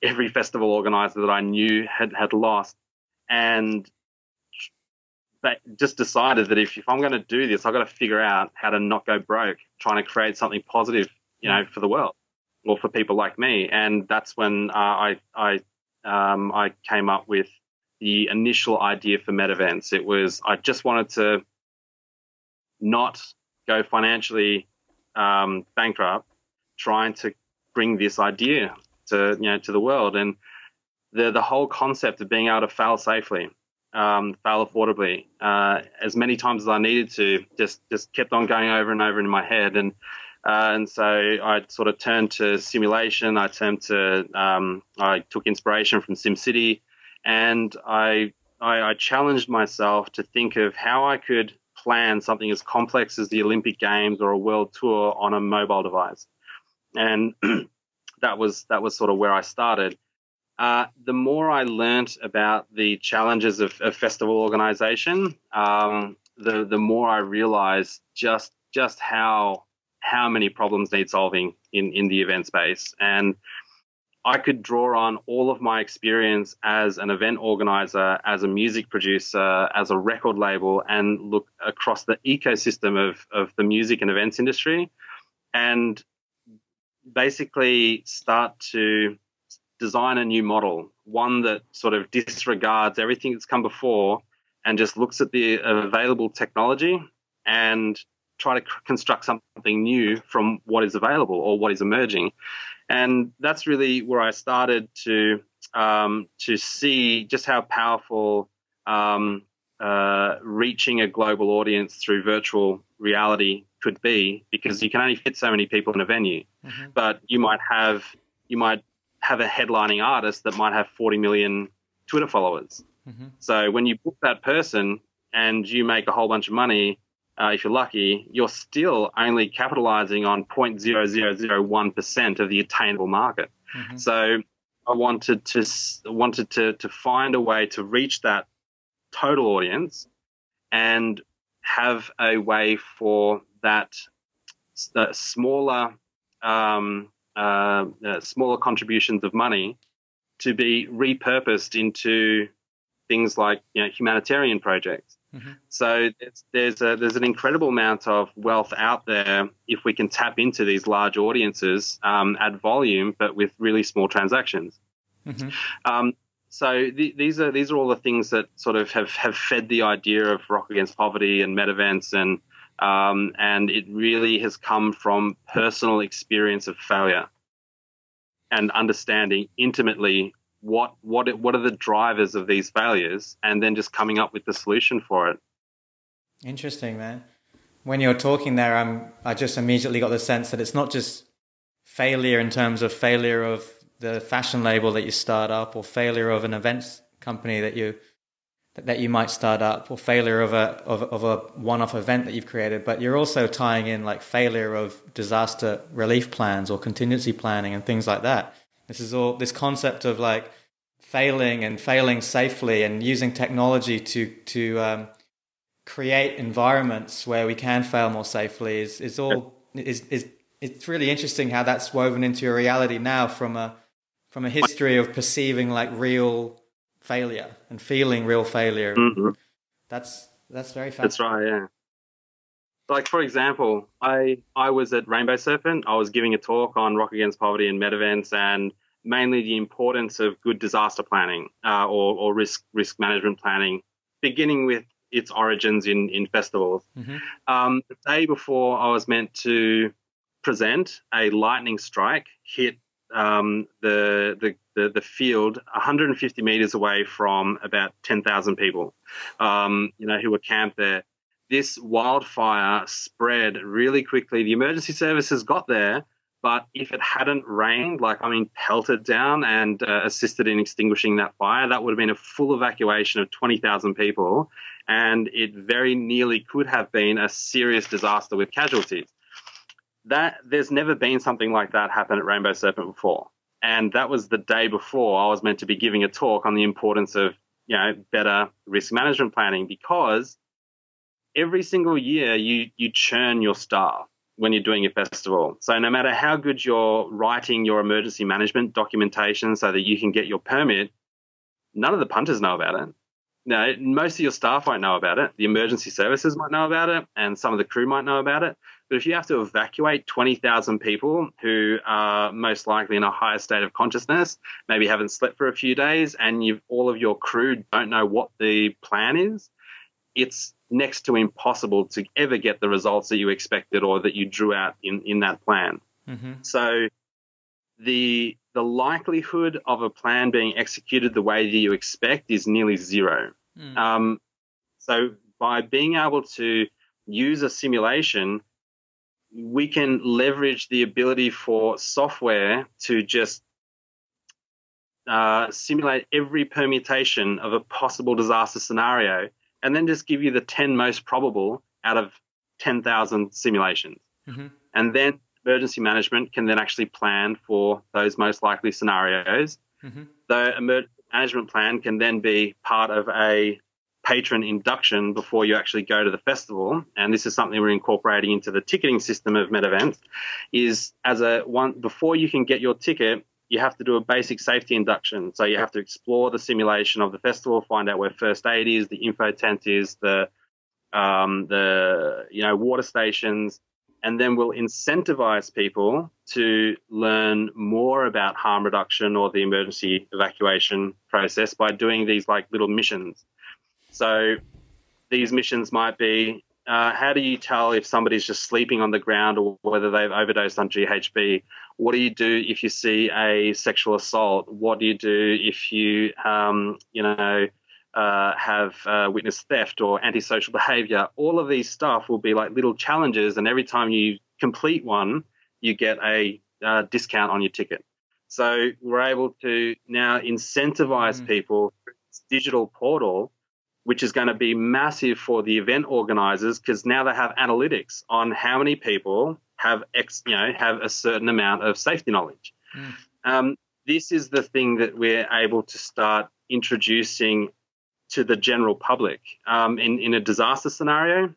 every festival organizer that I knew had had lost, and just decided that if, if I'm going to do this, I've got to figure out how to not go broke, trying to create something positive, you know, for the world or for people like me. And that's when uh, I I um, I came up with the initial idea for Metavents. It was I just wanted to not go financially um, bankrupt, trying to bring this idea to you know to the world and the the whole concept of being able to fail safely um, fail affordably uh, as many times as I needed to. Just just kept on going over and over in my head, and uh, and so I sort of turned to simulation. I turned to um, I took inspiration from SimCity, and I, I I challenged myself to think of how I could plan something as complex as the Olympic Games or a world tour on a mobile device, and that was that was sort of where I started uh, the more I learnt about the challenges of, of festival organization, um, the the more I realized just just how how many problems need solving in, in the event space. And I could draw on all of my experience as an event organizer, as a music producer, as a record label, and look across the ecosystem of, of the music and events industry and basically start to design a new model, one that sort of disregards everything that's come before and just looks at the available technology and try to construct something new from what is available or what is emerging. And that's really where I started to um, to see just how powerful um, uh, reaching a global audience through virtual reality could be, because you can only fit so many people in a venue. Mm-hmm. But you might have you might have a headlining artist that might have 40 million Twitter followers. Mm-hmm. So when you book that person and you make a whole bunch of money, uh, if you're lucky, you're still only capitalizing on 0.0001% of the attainable market. Mm-hmm. So I wanted to wanted to to find a way to reach that total audience and have a way for that, that smaller um, uh, uh, smaller contributions of money to be repurposed into things like you know, humanitarian projects. Mm-hmm. So there's a, there's an incredible amount of wealth out there if we can tap into these large audiences um, at volume, but with really small transactions. Mm-hmm. Um, so these are these are all the things that sort of have, have fed the idea of Rock Against Poverty and Metavents and um, and it really has come from personal experience of failure and understanding intimately what what what are the drivers of these failures, and then just coming up with the solution for it. Interesting, man. When you're talking there, I'm I just immediately got the sense that it's not just failure in terms of failure of the fashion label that you start up, or failure of an events company that you that you might start up or failure of a of, of a one-off event that you've created but you're also tying in like failure of disaster relief plans or contingency planning and things like that. This is all this concept of like failing and failing safely and using technology to to um, create environments where we can fail more safely is is all is is it's really interesting how that's woven into your reality now from a from a history of perceiving like real failure and feeling real failure. Mm-hmm. That's that's very fascinating. That's right. Yeah. Like for example, I I was at Rainbow Serpent. I was giving a talk on Rock Against Poverty and Metavents, and mainly the importance of good disaster planning uh, or or risk risk management planning, beginning with its origins in in festivals. Mm-hmm. Um, the day before, I was meant to present, a lightning strike hit um, the, the, the the field 150 meters away from about 10,000 people, um, you know, who were camped there. This wildfire spread really quickly. The emergency services got there, but if it hadn't rained, like I mean, pelted down and uh, assisted in extinguishing that fire, that would have been a full evacuation of 20,000 people, and it very nearly could have been a serious disaster with casualties that there's never been something like that happen at Rainbow Serpent before. And that was the day before I was meant to be giving a talk on the importance of, you know, better risk management planning because every single year you, you churn your staff when you're doing a festival. So no matter how good you're writing your emergency management documentation so that you can get your permit, none of the punters know about it. No, most of your staff won't know about it. The emergency services might know about it, and some of the crew might know about it. But if you have to evacuate 20,000 people who are most likely in a higher state of consciousness, maybe haven't slept for a few days, and all of your crew don't know what the plan is, it's next to impossible to ever get the results that you expected or that you drew out in, in that plan. Mm-hmm. So the the likelihood of a plan being executed the way that you expect is nearly zero. Mm. Um, so by being able to use a simulation we can leverage the ability for software to just uh, simulate every permutation of a possible disaster scenario and then just give you the 10 most probable out of 10,000 simulations. Mm-hmm. And then emergency management can then actually plan for those most likely scenarios. Mm-hmm. The emergency management plan can then be part of a patron induction before you actually go to the festival, and this is something we're incorporating into the ticketing system of Metavents, is as a one before you can get your ticket, you have to do a basic safety induction. So you have to explore the simulation of the festival, find out where first aid is, the info tent is, the um, the you know water stations, and then we'll incentivize people to learn more about harm reduction or the emergency evacuation process by doing these like little missions. So these missions might be uh, how do you tell if somebody's just sleeping on the ground or whether they've overdosed on GHB? What do you do if you see a sexual assault? What do you do if you, um, you know, uh, have uh, witnessed theft or antisocial behavior? All of these stuff will be like little challenges, and every time you complete one, you get a uh, discount on your ticket. So we're able to now incentivize mm. people through this digital portal which is going to be massive for the event organizers because now they have analytics on how many people have X, you know, have a certain amount of safety knowledge. Mm. Um, this is the thing that we're able to start introducing to the general public um, in in a disaster scenario.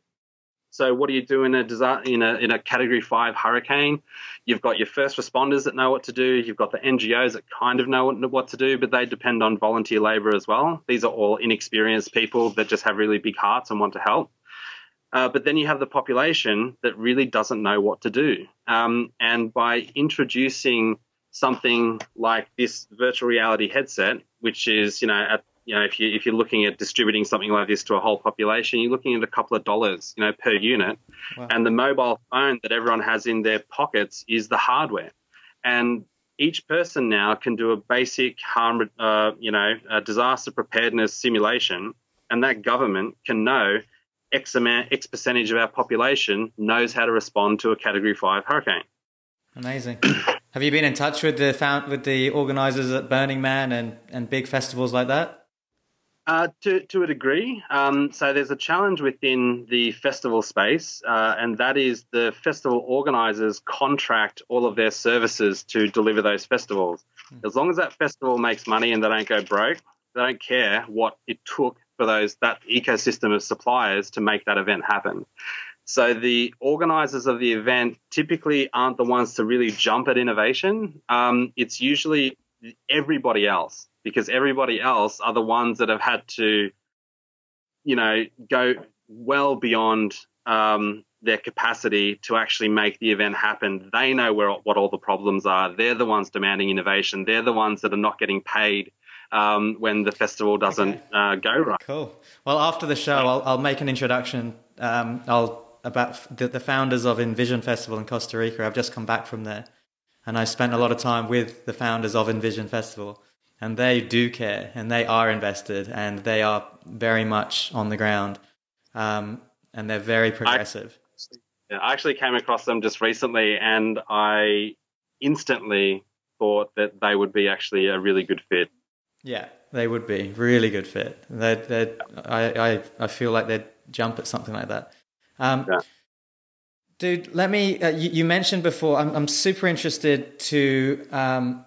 So what do you do in a in a in a category five hurricane? You've got your first responders that know what to do. You've got the NGOs that kind of know what to do, but they depend on volunteer labour as well. These are all inexperienced people that just have really big hearts and want to help. Uh, but then you have the population that really doesn't know what to do. Um, and by introducing something like this virtual reality headset, which is you know at you know, if you if you're looking at distributing something like this to a whole population, you're looking at a couple of dollars, you know, per unit. Wow. And the mobile phone that everyone has in their pockets is the hardware. And each person now can do a basic harm, uh, you know, disaster preparedness simulation, and that government can know X amount, X percentage of our population knows how to respond to a Category Five hurricane. Amazing. Have you been in touch with the found, with the organisers at Burning Man and, and big festivals like that? Uh, to to a degree. Um, so there's a challenge within the festival space, uh, and that is the festival organisers contract all of their services to deliver those festivals. Mm. As long as that festival makes money and they don't go broke, they don't care what it took for those that ecosystem of suppliers to make that event happen. So the organisers of the event typically aren't the ones to really jump at innovation. Um, it's usually everybody else because everybody else are the ones that have had to, you know, go well beyond um, their capacity to actually make the event happen. They know where what all the problems are. They're the ones demanding innovation. They're the ones that are not getting paid um, when the festival doesn't okay. uh, go right. Cool. Well, after the show, I'll, I'll make an introduction. Um, I'll about the, the founders of Envision Festival in Costa Rica. I've just come back from there, and I spent a lot of time with the founders of Envision Festival, and they do care, and they are invested, and they are very much on the ground, um, and they're very progressive. I, I actually came across them just recently, and I instantly thought that they would be actually a really good fit. Yeah, they would be really good fit. They'd, they'd, I, I, I feel like they'd jump at something like that. Um, yeah. Dude, let me. Uh, you, you, mentioned before. I'm, I'm super interested to. Um,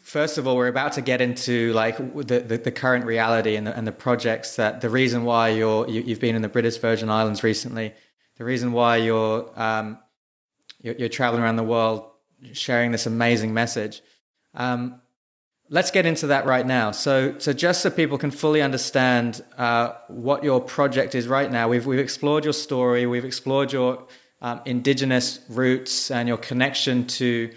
first of all, we're about to get into like the, the, the current reality and the, and the projects that the reason why you're you, you have been in the British Virgin Islands recently, the reason why you're um, you're, you're traveling around the world sharing this amazing message. Um, let's get into that right now. So, so just so people can fully understand uh, what your project is right now, we've we've explored your story, we've explored your um, indigenous roots and your connection to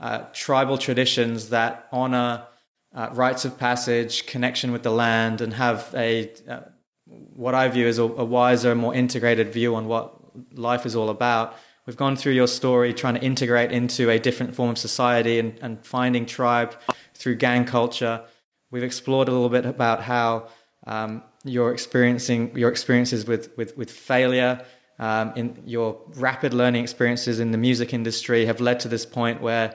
uh, tribal traditions that honor uh, rites of passage, connection with the land, and have a uh, what I view as a, a wiser, more integrated view on what life is all about. We've gone through your story, trying to integrate into a different form of society and, and finding tribe through gang culture. We've explored a little bit about how um, you're experiencing your experiences with with, with failure. Um, in your rapid learning experiences in the music industry have led to this point where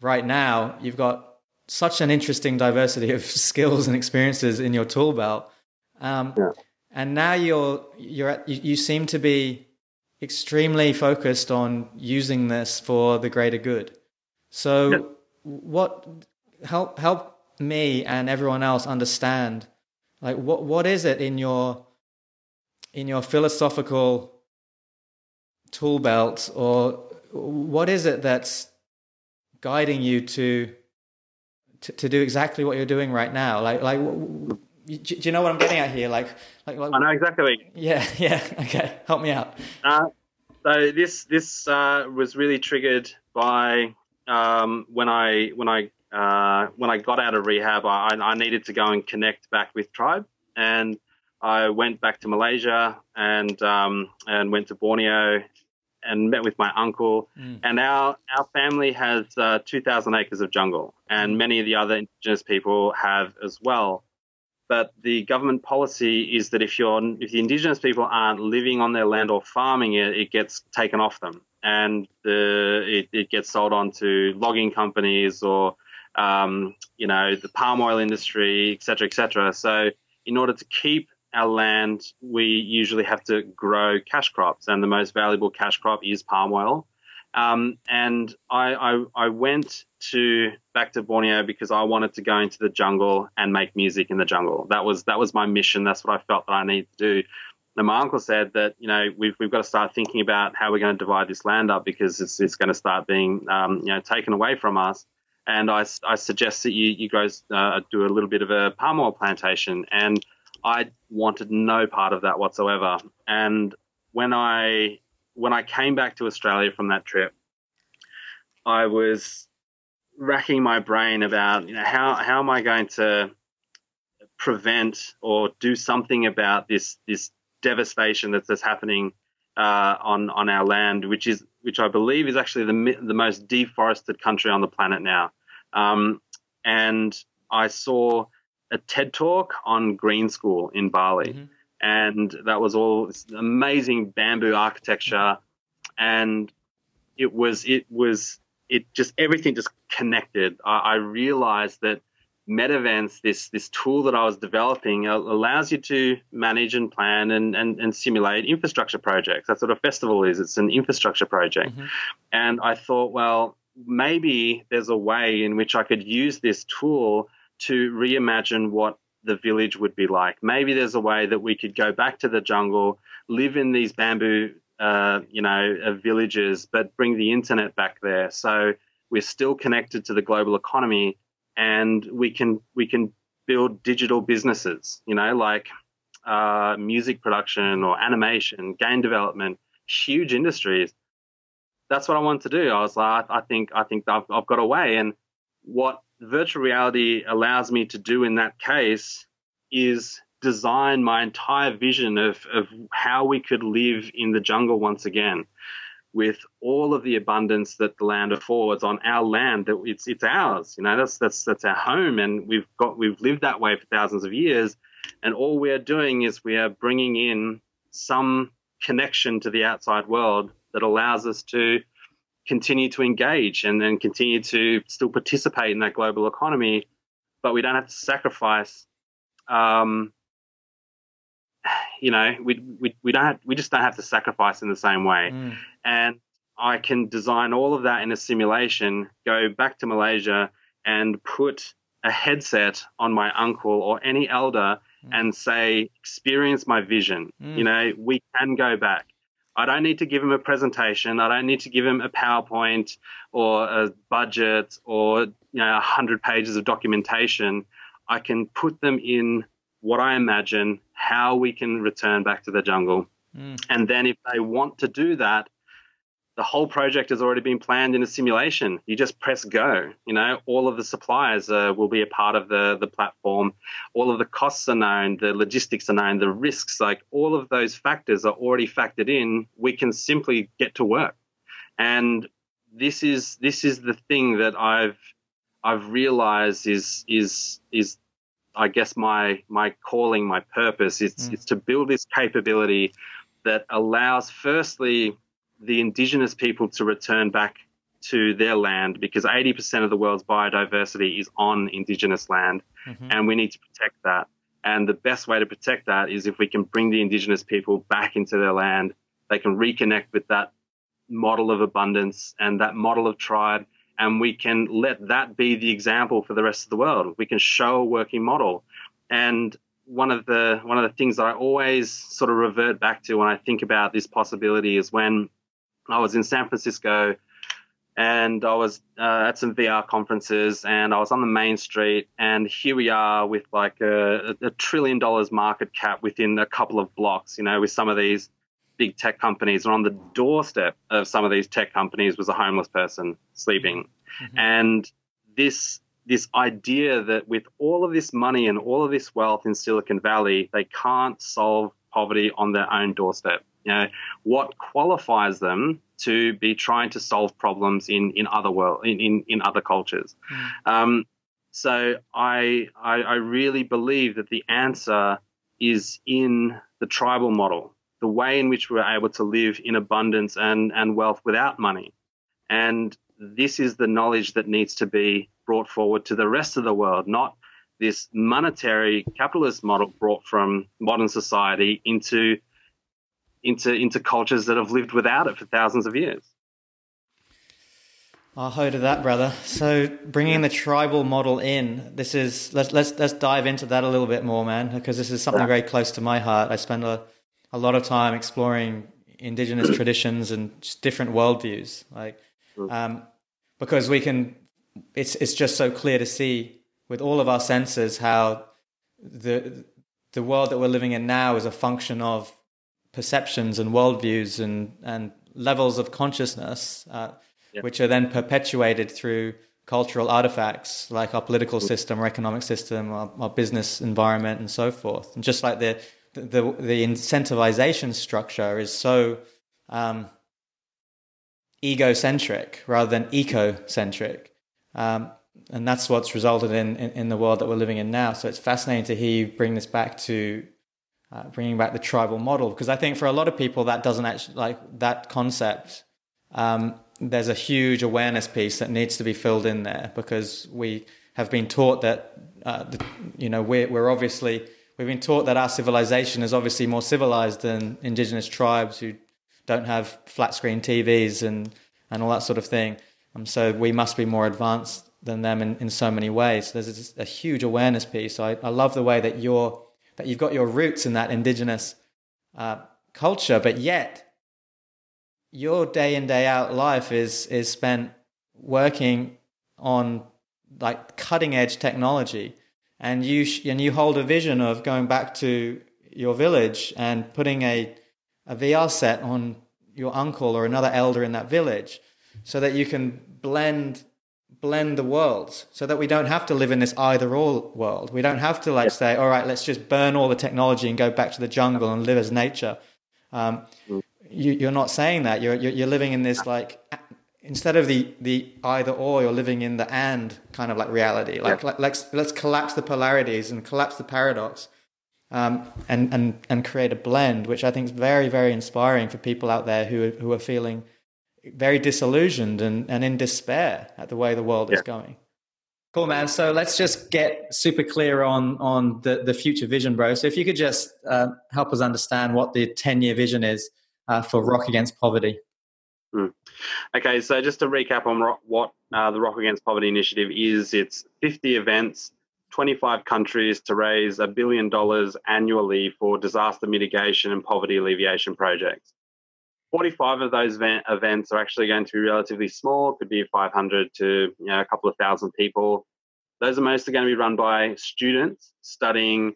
right now you've got such an interesting diversity of skills and experiences in your tool belt. Um, yeah. And now you're you're at, you, you seem to be extremely focused on using this for the greater good. So, yeah. what help help me and everyone else understand like what what is it in your in your philosophical tool belt or what is it that's guiding you to to, to do exactly what you're doing right now like like do you know what I'm getting at here? Like, like, like I know exactly. Yeah, yeah. Okay, help me out. Uh, so this this uh, was really triggered by um, when I when I uh, when I got out of rehab, I, I, needed to go and connect back with tribe, and I went back to Malaysia and um, and went to Borneo and met with my uncle. Mm. And our our family has uh, 2,000 acres of jungle, and mm. many of the other indigenous people have as well. But the government policy is that if you're if the indigenous people aren't living on their land or farming it, it gets taken off them, and the, it, it gets sold on to logging companies or um, you know, the palm oil industry, et cetera, et cetera. So in order to keep our land, we usually have to grow cash crops, and the most valuable cash crop is palm oil. Um, and I, I, I, went to back to Borneo because I wanted to go into the jungle and make music in the jungle. That was that was my mission. That's what I felt that I needed to do. And my uncle said that you know we've we've got to start thinking about how we're going to divide this land up because it's it's going to start being um, you know taken away from us and I, I suggest that you, you guys uh, do a little bit of a palm oil plantation. And I wanted no part of that whatsoever. And when I when I came back to Australia from that trip, I was racking my brain about you know how how am I going to prevent or do something about this this devastation that's, that's happening uh, on on our land, which is which I believe is actually the the most deforested country on the planet now. Um, and I saw a TED talk on green school in Bali, mm-hmm. and that was all amazing bamboo architecture, and it was it was it just everything just connected. I, I realized that Metavents, this this tool that I was developing, allows you to manage and plan and, and, and simulate infrastructure projects. That's what a festival is. It's an infrastructure project. Mm-hmm. And I thought, well, maybe there's a way in which I could use this tool to reimagine what the village would be like. Maybe there's a way that we could go back to the jungle, live in these bamboo, uh, you know, uh, villages, but bring the internet back there. So we're still connected to the global economy and we can we can build digital businesses, you know, like uh, music production or animation, game development, huge industries. That's what I wanted to do. I was like, I think I think I've, I've got a way, and what virtual reality allows me to do in that case is design my entire vision of, of how we could live in the jungle once again with all of the abundance that the land affords on our land that it's it's ours you know that's that's that's our home. And we've got we've lived that way for thousands of years. And all we're doing is we are bringing in some connection to the outside world that allows us to continue to engage and then continue to still participate in that global economy but we don't have to sacrifice um, you know, we, we, we don't have, we just don't have to sacrifice in the same way. Mm. And I can design all of that in a simulation, go back to Malaysia and put a headset on my uncle or any elder mm. and say, experience my vision. Mm. You know, we can go back. I don't need to give him a presentation. I don't need to give him a PowerPoint or a budget or you know, 100 pages of documentation. I can put them in what I imagine, how we can return back to the jungle. Mm. And then if they want to do that, the whole project has already been planned in a simulation. You just press go. You know, all of the suppliers uh, will be a part of the the platform. All of the costs are known, the logistics are known, the risks, like all of those factors are already factored in. We can simply get to work. And this is this is the thing that I've I've realized is is is I guess my my calling, my purpose is mm. to build this capability that allows firstly the indigenous people to return back to their land because 80% of the world's biodiversity is on indigenous land mm-hmm. and we need to protect that. And the best way to protect that is if we can bring the indigenous people back into their land, they can reconnect with that model of abundance and that model of tribe and we can let that be the example for the rest of the world. We can show a working model. And one of the one of the things that I always sort of revert back to when I think about this possibility is when I was in San Francisco and I was uh, at some VR conferences and I was on the main street and here we are with like a, a trillion dollars market cap within a couple of blocks, you know, with some of these big tech companies, and on the doorstep of some of these tech companies was a homeless person sleeping. Mm-hmm. And this this idea that with all of this money and all of this wealth in Silicon Valley, they can't solve poverty on their own doorstep. You know, what qualifies them to be trying to solve problems in, in other world in, in, in other cultures? Mm. Um, so I, I I really believe that the answer is in the tribal model the way in which we're able to live in abundance and, and wealth without money. And this is the knowledge that needs to be brought forward to the rest of the world, not this monetary capitalist model brought from modern society into into into cultures that have lived without it for thousands of years. I'll hold to that, brother. So bringing the tribal model in, this is let's let's let's dive into that a little bit more, man, because this is something very close to my heart. I spend a a lot of time exploring indigenous traditions and different worldviews. Like, um, because we can, it's it's just so clear to see with all of our senses how the the world that we're living in now is a function of perceptions and worldviews and and levels of consciousness, uh, yeah. which are then perpetuated through cultural artifacts like our political system, our economic system, our, our business environment, and so forth. And just like the the the incentivization structure is so um, egocentric rather than ecocentric, um, and that's what's resulted in, in, in the world that we're living in now. So it's fascinating to hear you bring this back to uh, bringing back the tribal model because I think for a lot of people that doesn't actually like that concept. Um, there's a huge awareness piece that needs to be filled in there because we have been taught that uh, the, you know we're, we're obviously we've been taught that our civilization is obviously more civilized than indigenous tribes who don't have flat screen TVs and, and all that sort of thing. Um, so we must be more advanced than them in, in so many ways. There's a, a huge awareness piece. I, I love the way that you're that you've got your roots in that indigenous uh, culture, but yet your day in day out life is is spent working on like cutting edge technology and you sh- and you hold a vision of going back to your village and putting a a VR set on your uncle or another elder in that village, so that you can blend blend the worlds so that we don't have to live in this either or world. We don't have to like say, all right, let's just burn all the technology and go back to the jungle and live as nature. Um, mm. you, are not saying that. You're, you're, you're living in this like instead of the the either or, you're living in the and kind of like reality. Like, yeah. like let's let's collapse the polarities and collapse the paradox. Um, and, and, and create a blend, which I think is very, very inspiring for people out there who, who are feeling very disillusioned and, and in despair at the way the world yeah. is going. Cool, man. So let's just get super clear on on the, the future vision, bro. So if you could just uh, help us understand what the 10 year vision is uh, for Rock Against Poverty. Mm. Okay, so just to recap on what uh, the Rock Against Poverty initiative is, it's 50 events, 25 countries to raise a billion dollars annually for disaster mitigation and poverty alleviation projects. 45 of those events are actually going to be relatively small, could be 500 to you know, a couple of thousand people. Those are mostly going to be run by students studying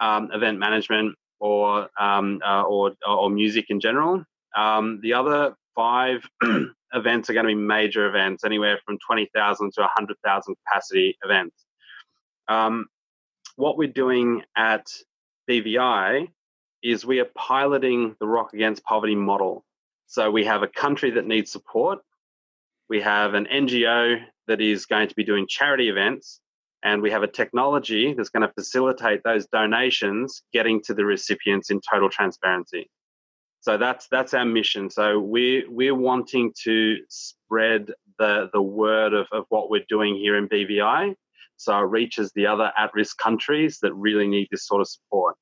um, event management or, um, uh, or, or music in general. Um, the other five events are going to be major events, anywhere from 20,000 to 100,000 capacity events. Um, what we're doing at BVI is we are piloting the Rock Against Poverty model. So we have a country that needs support. We have an NGO that is going to be doing charity events. And we have a technology that's going to facilitate those donations getting to the recipients in total transparency. So that's that's our mission. So we we're wanting to spread the the word of, of what we're doing here in BVI, so it reaches the other at-risk countries that really need this sort of support.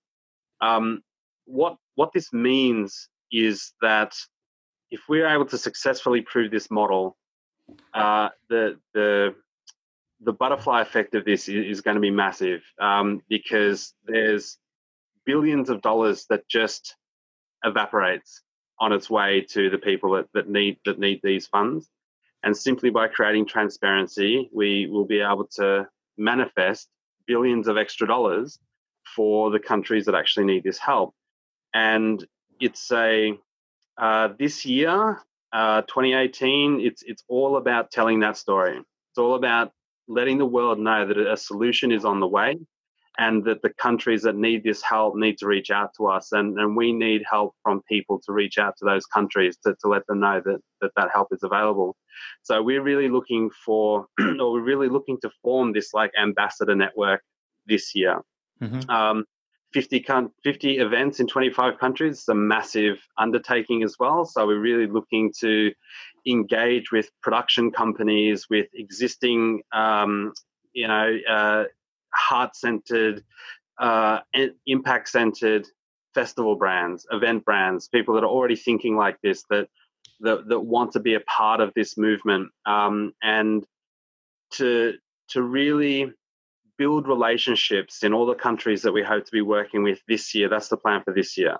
Um, what what this means is that if we're able to successfully prove this model, uh, the the the butterfly effect of this is, is going to be massive um, because there's billions of dollars that just evaporates on its way to the people that, that need that need these funds. And simply by creating transparency, we will be able to manifest billions of extra dollars for the countries that actually need this help. And it's a uh, this year, uh, 2018, it's it's all about telling that story. It's all about letting the world know that a solution is on the way, and that the countries that need this help need to reach out to us, and, and we need help from people to reach out to those countries to, to let them know that, that that help is available. So we're really looking for, or we're really looking to form this like ambassador network this year. Mm-hmm. Um, 50, 50 events in 25 countries. It's a massive undertaking as well. So we're really looking to engage with production companies, with existing, um, you know, uh, heart-centered, uh, impact-centered festival brands, event brands, people that are already thinking like this, that that, that want to be a part of this movement, um, and to to really build relationships in all the countries that we hope to be working with this year. That's the plan for this year.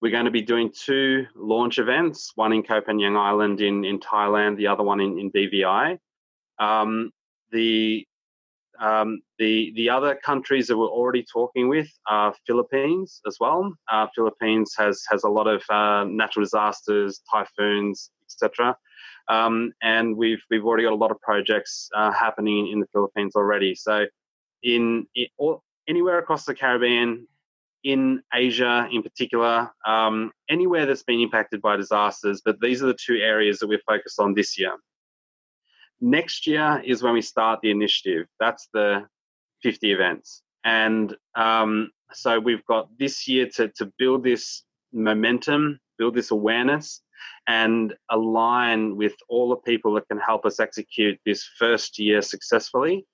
We're going to be doing two launch events, one in Koh Phangan Island in, in Thailand, the other one in, in BVI. Um, the um, the the other countries that we're already talking with are Philippines as well. Uh, Philippines has has a lot of uh, natural disasters, typhoons, etc. Um, and we've we've already got a lot of projects uh, happening in the Philippines already. So in, in or anywhere across the Caribbean, in Asia in particular, um, anywhere that's been impacted by disasters. But these are the two areas that we're focused on this year. Next year is when we start the initiative. That's the 50 events. And um, so we've got this year to, to build this momentum, build this awareness, and align with all the people that can help us execute this first year successfully.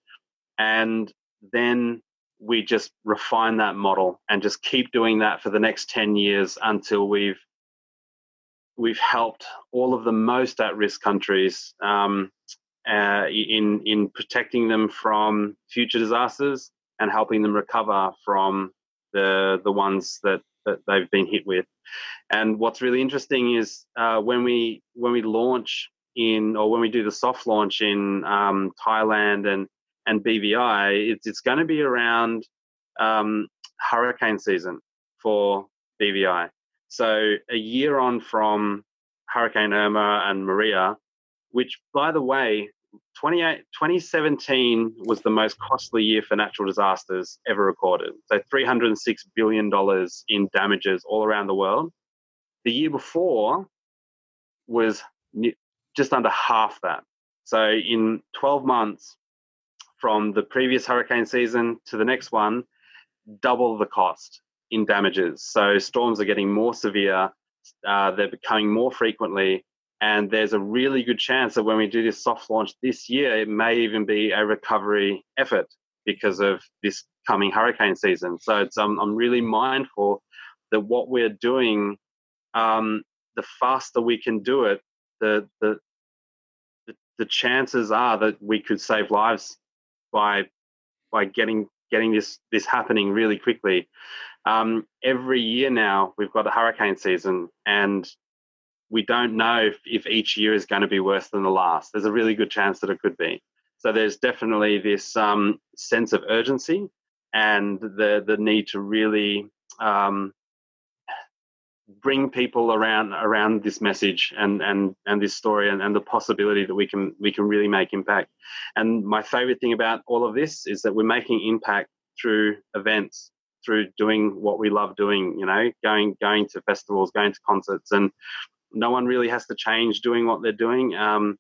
And then we just refine that model and just keep doing that for the next 10 years until we've we've helped all of the most at-risk countries um, uh, in in protecting them from future disasters and helping them recover from the the ones that that they've been hit with. And what's really interesting is uh, when we when we launch in or when we do the soft launch in um, Thailand and and BVI, it's, it's going to be around um, hurricane season for BVI. So a year on from Hurricane Irma and Maria, which, by the way, 2017 was the most costly year for natural disasters ever recorded. So $306 billion in damages all around the world. The year before was just under half that. So in 12 months from the previous hurricane season to the next one, double the cost in damages. So storms are getting more severe, uh, they're becoming more frequently, and there's a really good chance that when we do this soft launch this year, it may even be a recovery effort because of this coming hurricane season. So it's um, I'm really mindful that what we're doing, um, the faster we can do it, the, the the the chances are that we could save lives by by getting getting this this happening really quickly. Um, every year now we've got a hurricane season, and we don't know if, if each year is going to be worse than the last. There's a really good chance that it could be. So there's definitely this um, sense of urgency and the the need to really um, bring people around around this message and and and this story and, and the possibility that we can we can really make impact. And my favorite thing about all of this is that we're making impact through events, through doing what we love doing. You know, going going to festivals, going to concerts, and no one really has to change doing what they're doing. Um,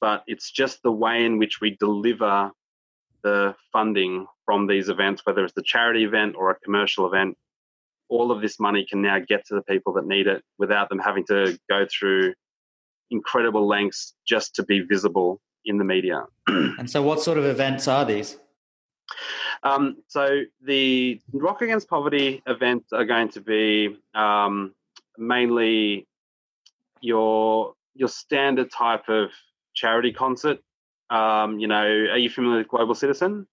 but it's just the way in which we deliver the funding from these events, whether it's the charity event or a commercial event. All of this money can now get to the people that need it without them having to go through incredible lengths just to be visible in the media. and so, what sort of events are these? Um, so, the Rock Against Poverty events are going to be um, mainly your your standard type of charity concert. Um, you know, are you familiar with Global Citizen?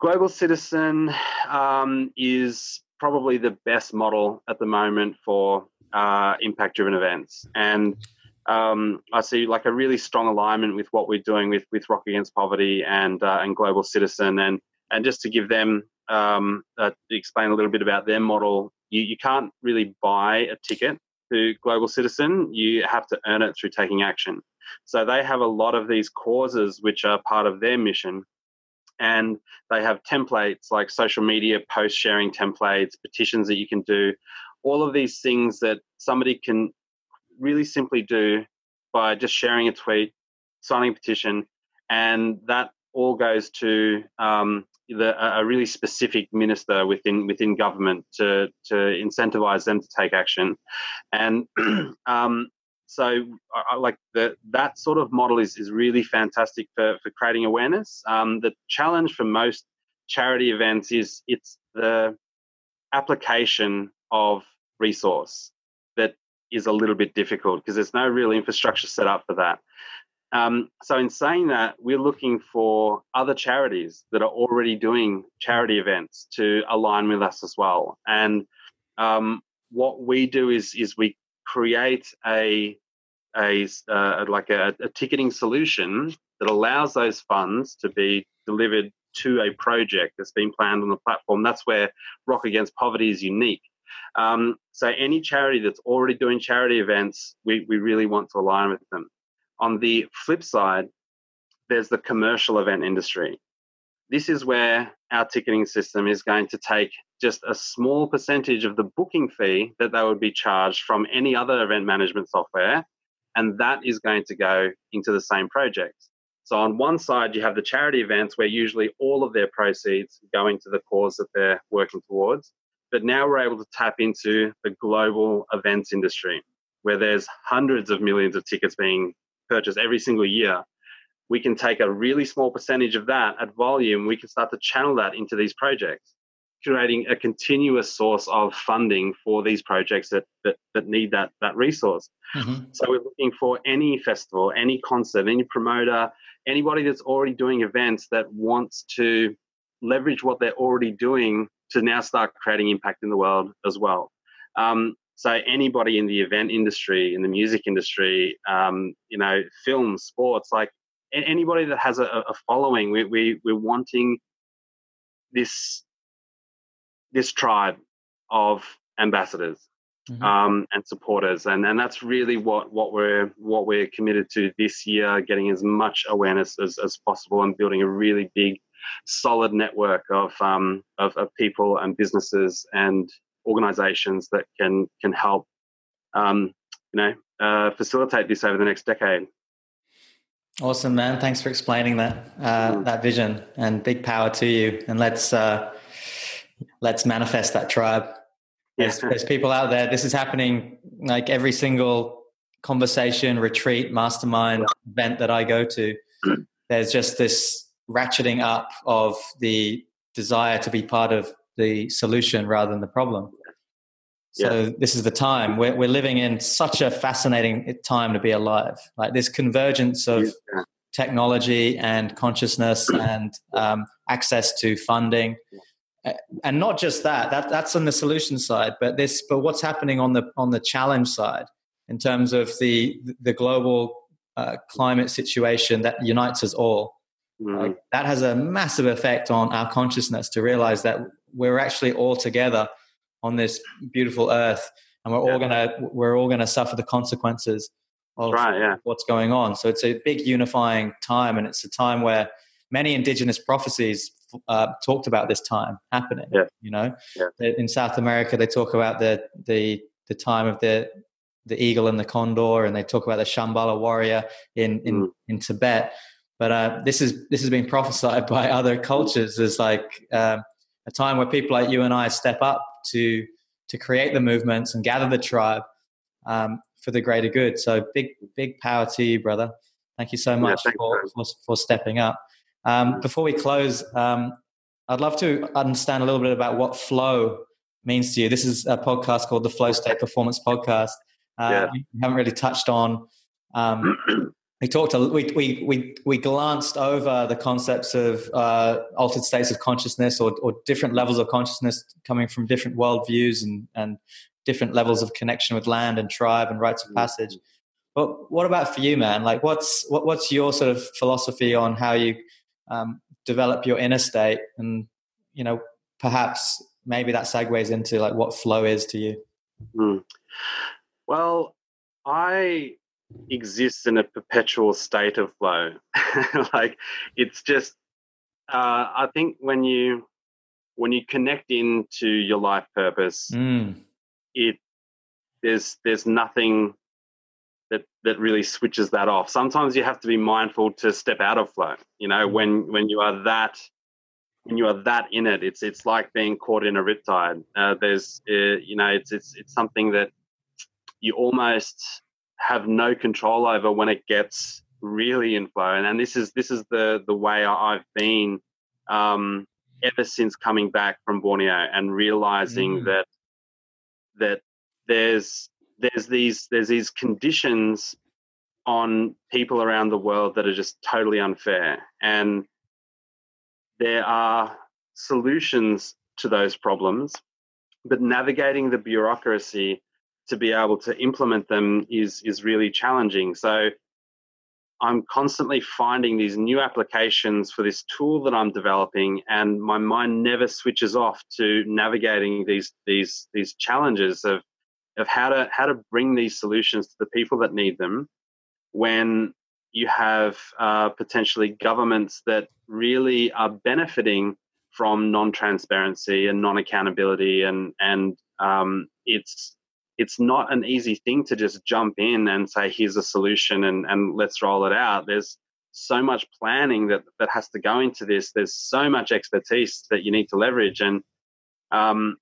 Global Citizen um, is probably the best model at the moment for uh, impact-driven events, and um, I see like a really strong alignment with what we're doing with with Rock Against Poverty and uh, and Global Citizen, and and just to give them um, uh, explain a little bit about their model, you, you can't really buy a ticket to Global Citizen, you have to earn it through taking action. So they have a lot of these causes which are part of their mission. And they have templates like social media post sharing templates, petitions that you can do, all of these things that somebody can really simply do by just sharing a tweet, signing a petition, and that all goes to um, the, a really specific minister within within government to to incentivize them to take action, and um, so I, like the that sort of model is is really fantastic for for creating awareness. Um, the challenge for most charity events is it's the application of resource that is a little bit difficult because there's no real infrastructure set up for that. Um, so, in saying that, we're looking for other charities that are already doing charity events to align with us as well. And um, what we do is is we create a a uh, like a, a ticketing solution that allows those funds to be delivered to a project that's been planned on the platform. That's where Rock Against Poverty is unique. Um, so any charity that's already doing charity events, we, we really want to align with them. On the flip side, there's the commercial event industry. This is where our ticketing system is going to take just a small percentage of the booking fee that they would be charged from any other event management software, and that is going to go into the same projects. So, on one side, you have the charity events where usually all of their proceeds go into the cause that they're working towards. But now we're able to tap into the global events industry where there's hundreds of millions of tickets being purchase every single year, we can take a really small percentage of that at volume. We can start to channel that into these projects, creating a continuous source of funding for these projects that that, that need that that resource. Mm-hmm. So we're looking for any festival, any concert, any promoter, anybody that's already doing events that wants to leverage what they're already doing to now start creating impact in the world as well. Um, so anybody in the event industry, in the music industry, um, you know, film, sports, like anybody that has a, a following, we, we we're wanting this this tribe of ambassadors mm-hmm. um, and supporters, and and that's really what what we're what we're committed to this year, getting as much awareness as, as possible and building a really big, solid network of um, of, of people and businesses and organizations that can can help um, you know uh, facilitate this over the next decade. Awesome, man! Thanks for explaining that uh, mm. that vision, and big power to you. And let's uh, let's manifest that tribe. There's, there's people out there. This is happening like every single conversation, retreat, mastermind event that I go to. There's just this ratcheting up of the desire to be part of the solution rather than the problem. So yeah. this is the time we're, we're living in such a fascinating time to be alive. Like this convergence of yeah. technology and consciousness and um, access to funding, and not just that. That that's on the solution side, but this, but what's happening on the on the challenge side in terms of the the global uh, climate situation that unites us all. Mm-hmm. That has a massive effect on our consciousness to realize that we're actually all together on this beautiful earth and we're yeah. all gonna we're all gonna suffer the consequences of right, yeah. what's going on so it's a big unifying time and it's a time where many indigenous prophecies uh, talked about this time happening yeah. you know in south america they talk about the the the time of the the eagle and the condor and they talk about the shambhala warrior in in, mm. in tibet but uh, this is this has been prophesied by other cultures as like uh, a time where people like you and I step up to to create the movements and gather the tribe um, for the greater good. So big big power to you, brother. Thank you so much yeah, for, for, for stepping up. Um, before we close, um, I'd love to understand a little bit about what flow means to you. This is a podcast called the Flow State Performance Podcast. Uh, yeah. We haven't really touched on um, we talked a, we, we we we glanced over the concepts of uh, altered states of consciousness or, or different levels of consciousness coming from different worldviews and and different levels of connection with land and tribe and rites of mm-hmm. passage but what about for you man like what's what, what's your sort of philosophy on how you um, develop your inner state and you know perhaps maybe that segues into like what flow is to you mm. well i exists in a perpetual state of flow. like it's just, uh, I think when you when you connect into your life purpose, mm. it there's there's nothing that that really switches that off. Sometimes you have to be mindful to step out of flow. You know, when when you are that when you are that in it, it's it's like being caught in a riptide. Uh, there's uh, you know, it's it's it's something that you almost have no control over when it gets really in flow. And, and this is this is the the way I've been um, ever since coming back from Borneo and realizing mm. that that there's there's these there's these conditions on people around the world that are just totally unfair and there are solutions to those problems but navigating the bureaucracy to be able to implement them is is really challenging. So I'm constantly finding these new applications for this tool that I'm developing, and my mind never switches off to navigating these these these challenges of of how to how to bring these solutions to the people that need them when you have uh, potentially governments that really are benefiting from non-transparency and non-accountability and and um, it's it's not an easy thing to just jump in and say here's a solution and, and let's roll it out. There's so much planning that that has to go into this. There's so much expertise that you need to leverage. And um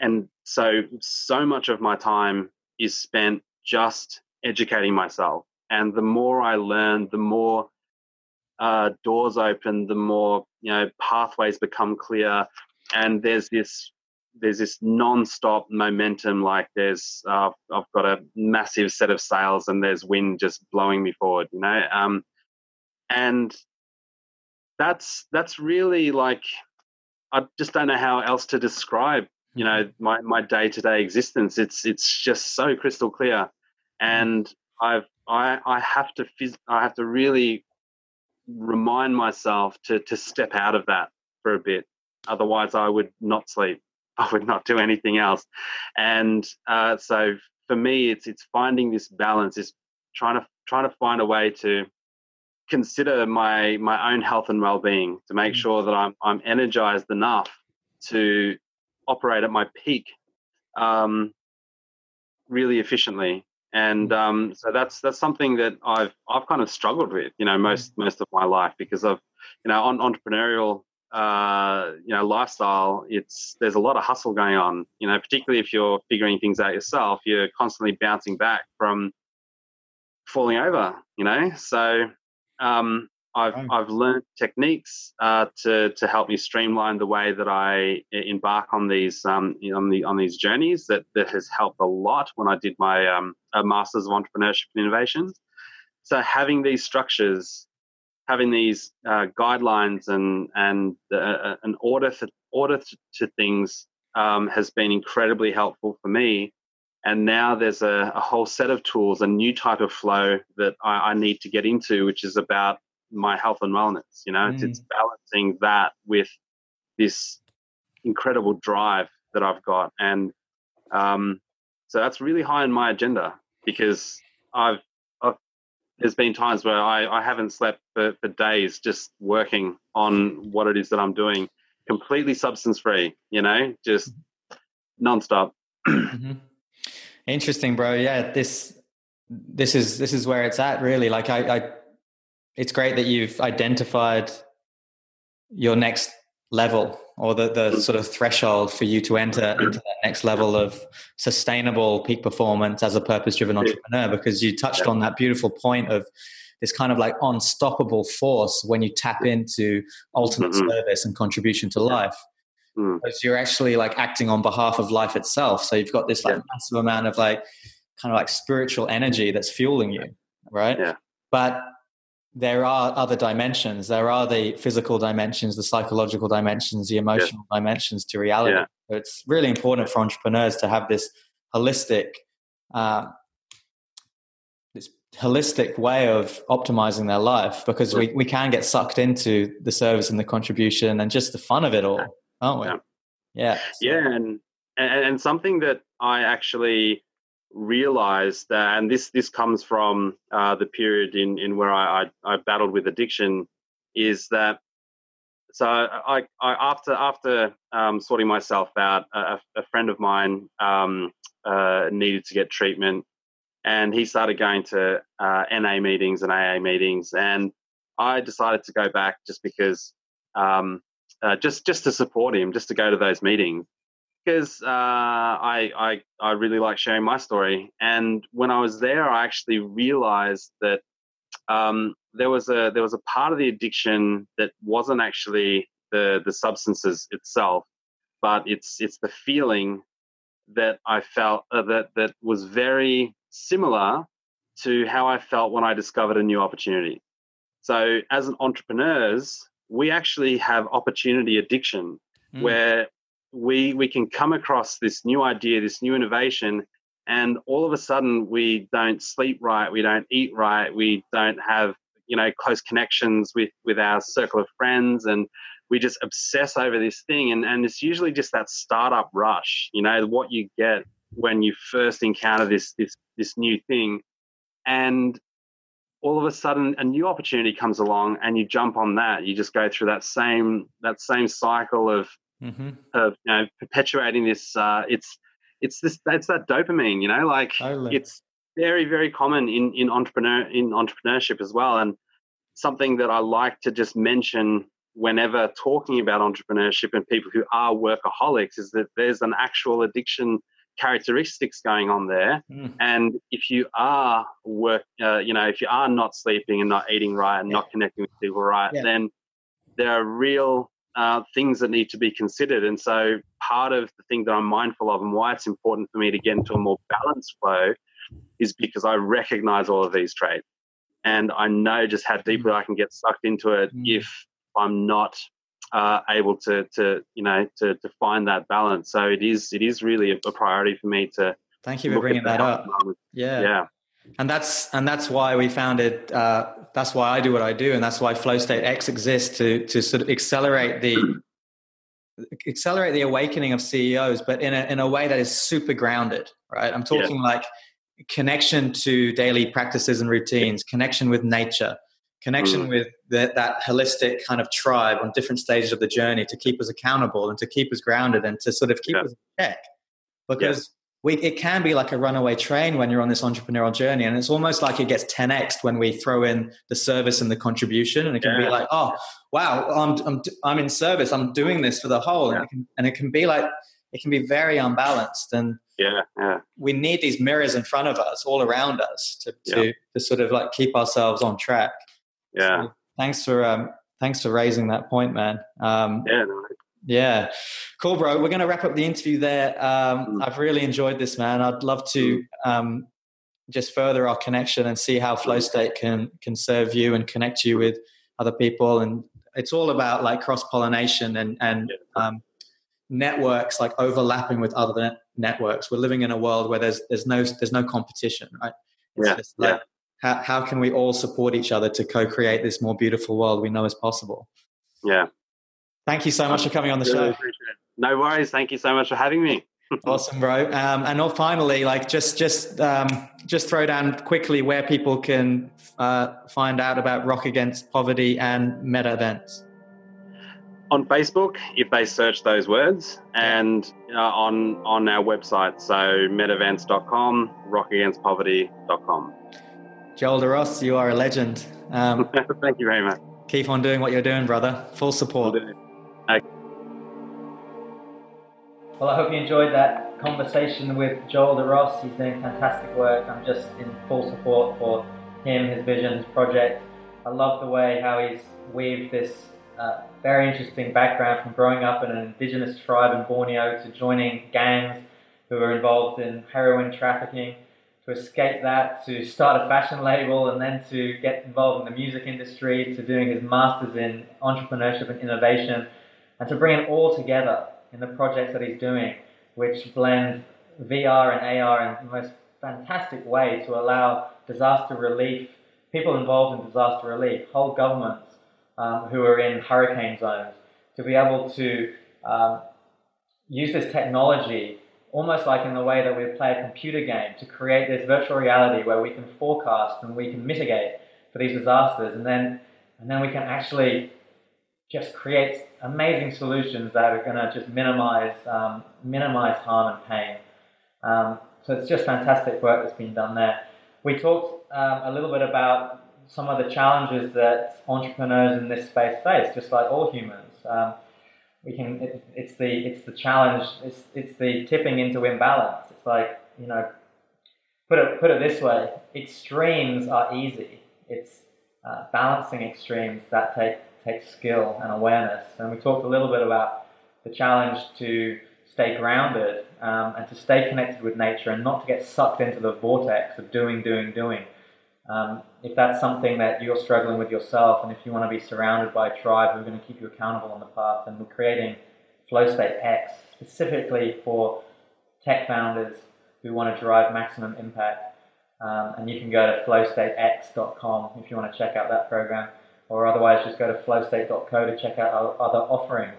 and so so much of my time is spent just educating myself. And the more i learn the more uh, doors open the more you know pathways become clear. And there's this there's this non-stop momentum like there's uh, i've got a massive set of sails and there's wind just blowing me forward you know? Um, and that's that's really like i just don't know how else to describe you know mm-hmm. my my day-to-day existence. It's it's just so crystal clear. Mm-hmm. and i've i i have to phys- i have to really remind myself to to step out of that for a bit. Otherwise i would not sleep I would not do anything else. And uh, so for me, it's it's finding this balance, is trying to trying to find a way to consider my my own health and well-being to make mm-hmm. sure that I'm I'm energized enough to operate at my peak um, really efficiently and mm. um, so that's that's something that I've I've kind of struggled with, you know, mm. most most of my life because of you know on entrepreneurial uh, you know lifestyle. It's there's a lot of hustle going on, you know, particularly if you're figuring things out yourself. You're constantly bouncing back from falling over, you know. So um, I've right. I've learned techniques uh, to to help me streamline the way that I embark on these um, on the on these journeys. That that has helped a lot when I did my um, Masters of Entrepreneurship and Innovation. So having these structures, having these uh, guidelines and and uh, uh an order for order to, things um, has been incredibly helpful for me. And now there's a, a, whole set of tools, a new type of flow that I, I need to get into, which is about my health and wellness. You know, mm. it's, it's mm. balancing that with this incredible drive that I've got, and um, so that's really high on my agenda because I've there's been times where I, I haven't slept for, for days just working on what it is that I'm doing, completely substance free. You know, just nonstop. mm-hmm. Interesting, bro. Yeah, this this is this is where it's at. Really, like I, I it's great that you've identified your next level or the, the sort of threshold for you to enter into that next level of sustainable peak performance as a purpose driven entrepreneur because you touched on that beautiful point of this kind of like unstoppable force when you tap into ultimate mm-hmm. service and contribution to life mm. because you're actually like acting on behalf of life itself so you've got this like yeah. massive amount of like kind of like spiritual energy that's fueling you right yeah but there are other dimensions. There are the physical dimensions, the psychological dimensions, the emotional yeah. dimensions to reality. Yeah. So it's really important for entrepreneurs to have this holistic, uh, this holistic way of optimizing their life because we, we can get sucked into the service and the contribution and just the fun of it all, aren't we? Yeah. Yeah. So. yeah and, and and something that I actually realized that, and this this comes from uh, the period in in where I, I, I battled with addiction, is that so I, I after after um, sorting myself out, a, a friend of mine um, uh, needed to get treatment, and he started going to uh, NA meetings and AA meetings, and I decided to go back just because, um, uh, just just to support him, just to go to those meetings because uh, I, I I really like sharing my story. And when I was there, I actually realized that um, there was a there was a part of the addiction that wasn't actually the the substances itself, but it's it's the feeling that I felt uh, that that was very similar to how I felt when I discovered a new opportunity. So as an entrepreneurs, we actually have opportunity addiction, mm. where we we can come across this new idea, this new innovation, and all of a sudden we don't sleep right, we don't eat right, we don't have you know close connections with with our circle of friends, and we just obsess over this thing, and and it's usually just that startup rush, you know, what you get when you first encounter this this this new thing, and all of a sudden a new opportunity comes along and you jump on that. You just go through that same that same cycle of mm-hmm. of you know perpetuating this. Uh, it's it's this it's that dopamine, you know, like totally. it's very very common in in entrepreneur in entrepreneurship as well, and something that I like to just mention whenever talking about entrepreneurship and people who are workaholics is that there's an actual addiction characteristics going on there mm. and if you are work uh, you know if you are not sleeping and not eating right and yeah. not connecting with people right yeah. then there are real uh, things that need to be considered. And so, part of the thing that I'm mindful of and why it's important for me to get into a more balanced flow is because I recognize all of these traits. And I know just how deeply mm. I can get sucked into it mm. if I'm not uh, able to, to, you know, to, to find that balance. So it is, it is really a, priority for me to. Thank you for bringing that, that up. Yeah. Yeah and that's and that's why we founded uh, that's why i do what i do and that's why flow state x exists to to sort of accelerate the accelerate the awakening of CEOs, but in a in a way that is super grounded, right? I'm talking yeah. like connection to daily practices and routines, connection with nature, connection mm. with the, that holistic kind of tribe on different stages of the journey to keep us accountable and to keep us grounded and to sort of keep yeah. us in check. Because we, it can be like a runaway train when you're on this entrepreneurial journey and it's almost like it gets 10x when we throw in the service and the contribution and it can yeah. be like oh wow I'm, I'm, I'm in service i'm doing this for the whole yeah. and, it can, and it can be like it can be very unbalanced and yeah, yeah. we need these mirrors in front of us all around us to, to, yeah. to sort of like keep ourselves on track yeah so thanks for um thanks for raising that point man um yeah no, yeah, cool, bro. We're going to wrap up the interview there. Um, mm. I've really enjoyed this, man. I'd love to mm. um, just further our connection and see how Flow State can can serve you and connect you with other people. And it's all about like cross pollination and and um, networks like overlapping with other net- networks. We're living in a world where there's there's no there's no competition, right? It's yeah. Like, yeah. How, how can we all support each other to co-create this more beautiful world we know is possible? Yeah, Thank you so much for coming on the really show. No worries. Thank you so much for having me. awesome, bro. Um, and finally, like just just um, just throw down quickly where people can uh, find out about Rock Against Poverty and Metavents. On Facebook, if they search those words, and uh, on on our website, so metavents.com, rockagainstpoverty.com. Joel De Ross, you are a legend. Um, Thank you very much. Keep on doing what you're doing, brother. Full support. Well, I hope you enjoyed that conversation with Joel De Ross. He's doing fantastic work. I'm just in full support for him, his vision, his project. I love the way how he's weaved this uh, very interesting background from growing up in an indigenous tribe in Borneo to joining gangs who are involved in heroin trafficking, to escape that, to start a fashion label, and then to get involved in the music industry, to doing his master's in entrepreneurship and innovation, and to bring it all together in the projects that he's doing, which blend VR and AR in the most fantastic way to allow disaster relief, people involved in disaster relief, whole governments um, who are in hurricane zones, to be able to um, use this technology almost like in the way that we play a computer game to create this virtual reality where we can forecast and we can mitigate for these disasters. And then and then we can actually just creates amazing solutions that are going to just minimize um, minimize harm and pain. Um, so it's just fantastic work that's been done there. We talked um, a little bit about some of the challenges that entrepreneurs in this space face, just like all humans. Um, we can it, it's the it's the challenge. It's it's the tipping into imbalance. It's like you know, put it put it this way: extremes are easy. It's uh, balancing extremes that take takes skill and awareness. And we talked a little bit about the challenge to stay grounded um, and to stay connected with nature and not to get sucked into the vortex of doing, doing, doing. Um, if that's something that you're struggling with yourself, and if you want to be surrounded by a tribe who are going to keep you accountable on the path, then we're creating Flow State X specifically for tech founders who want to drive maximum impact. Um, and you can go to flowstatex.com if you want to check out that program or otherwise just go to flowstate.co to check out our other offerings.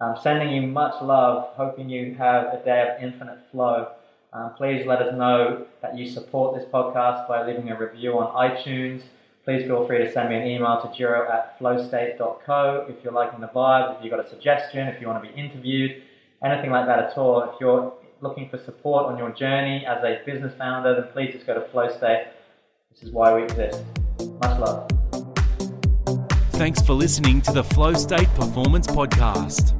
Um, sending you much love, hoping you have a day of infinite flow. Um, please let us know that you support this podcast by leaving a review on iTunes. Please feel free to send me an email to jiro at flowstate.co if you're liking the vibe, if you've got a suggestion, if you want to be interviewed, anything like that at all. If you're looking for support on your journey as a business founder, then please just go to Flowstate. This is why we exist. Much love. Thanks for listening to the Flow State Performance Podcast.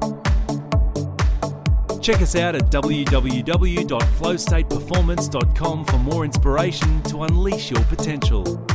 Check us out at www.flowstateperformance.com for more inspiration to unleash your potential.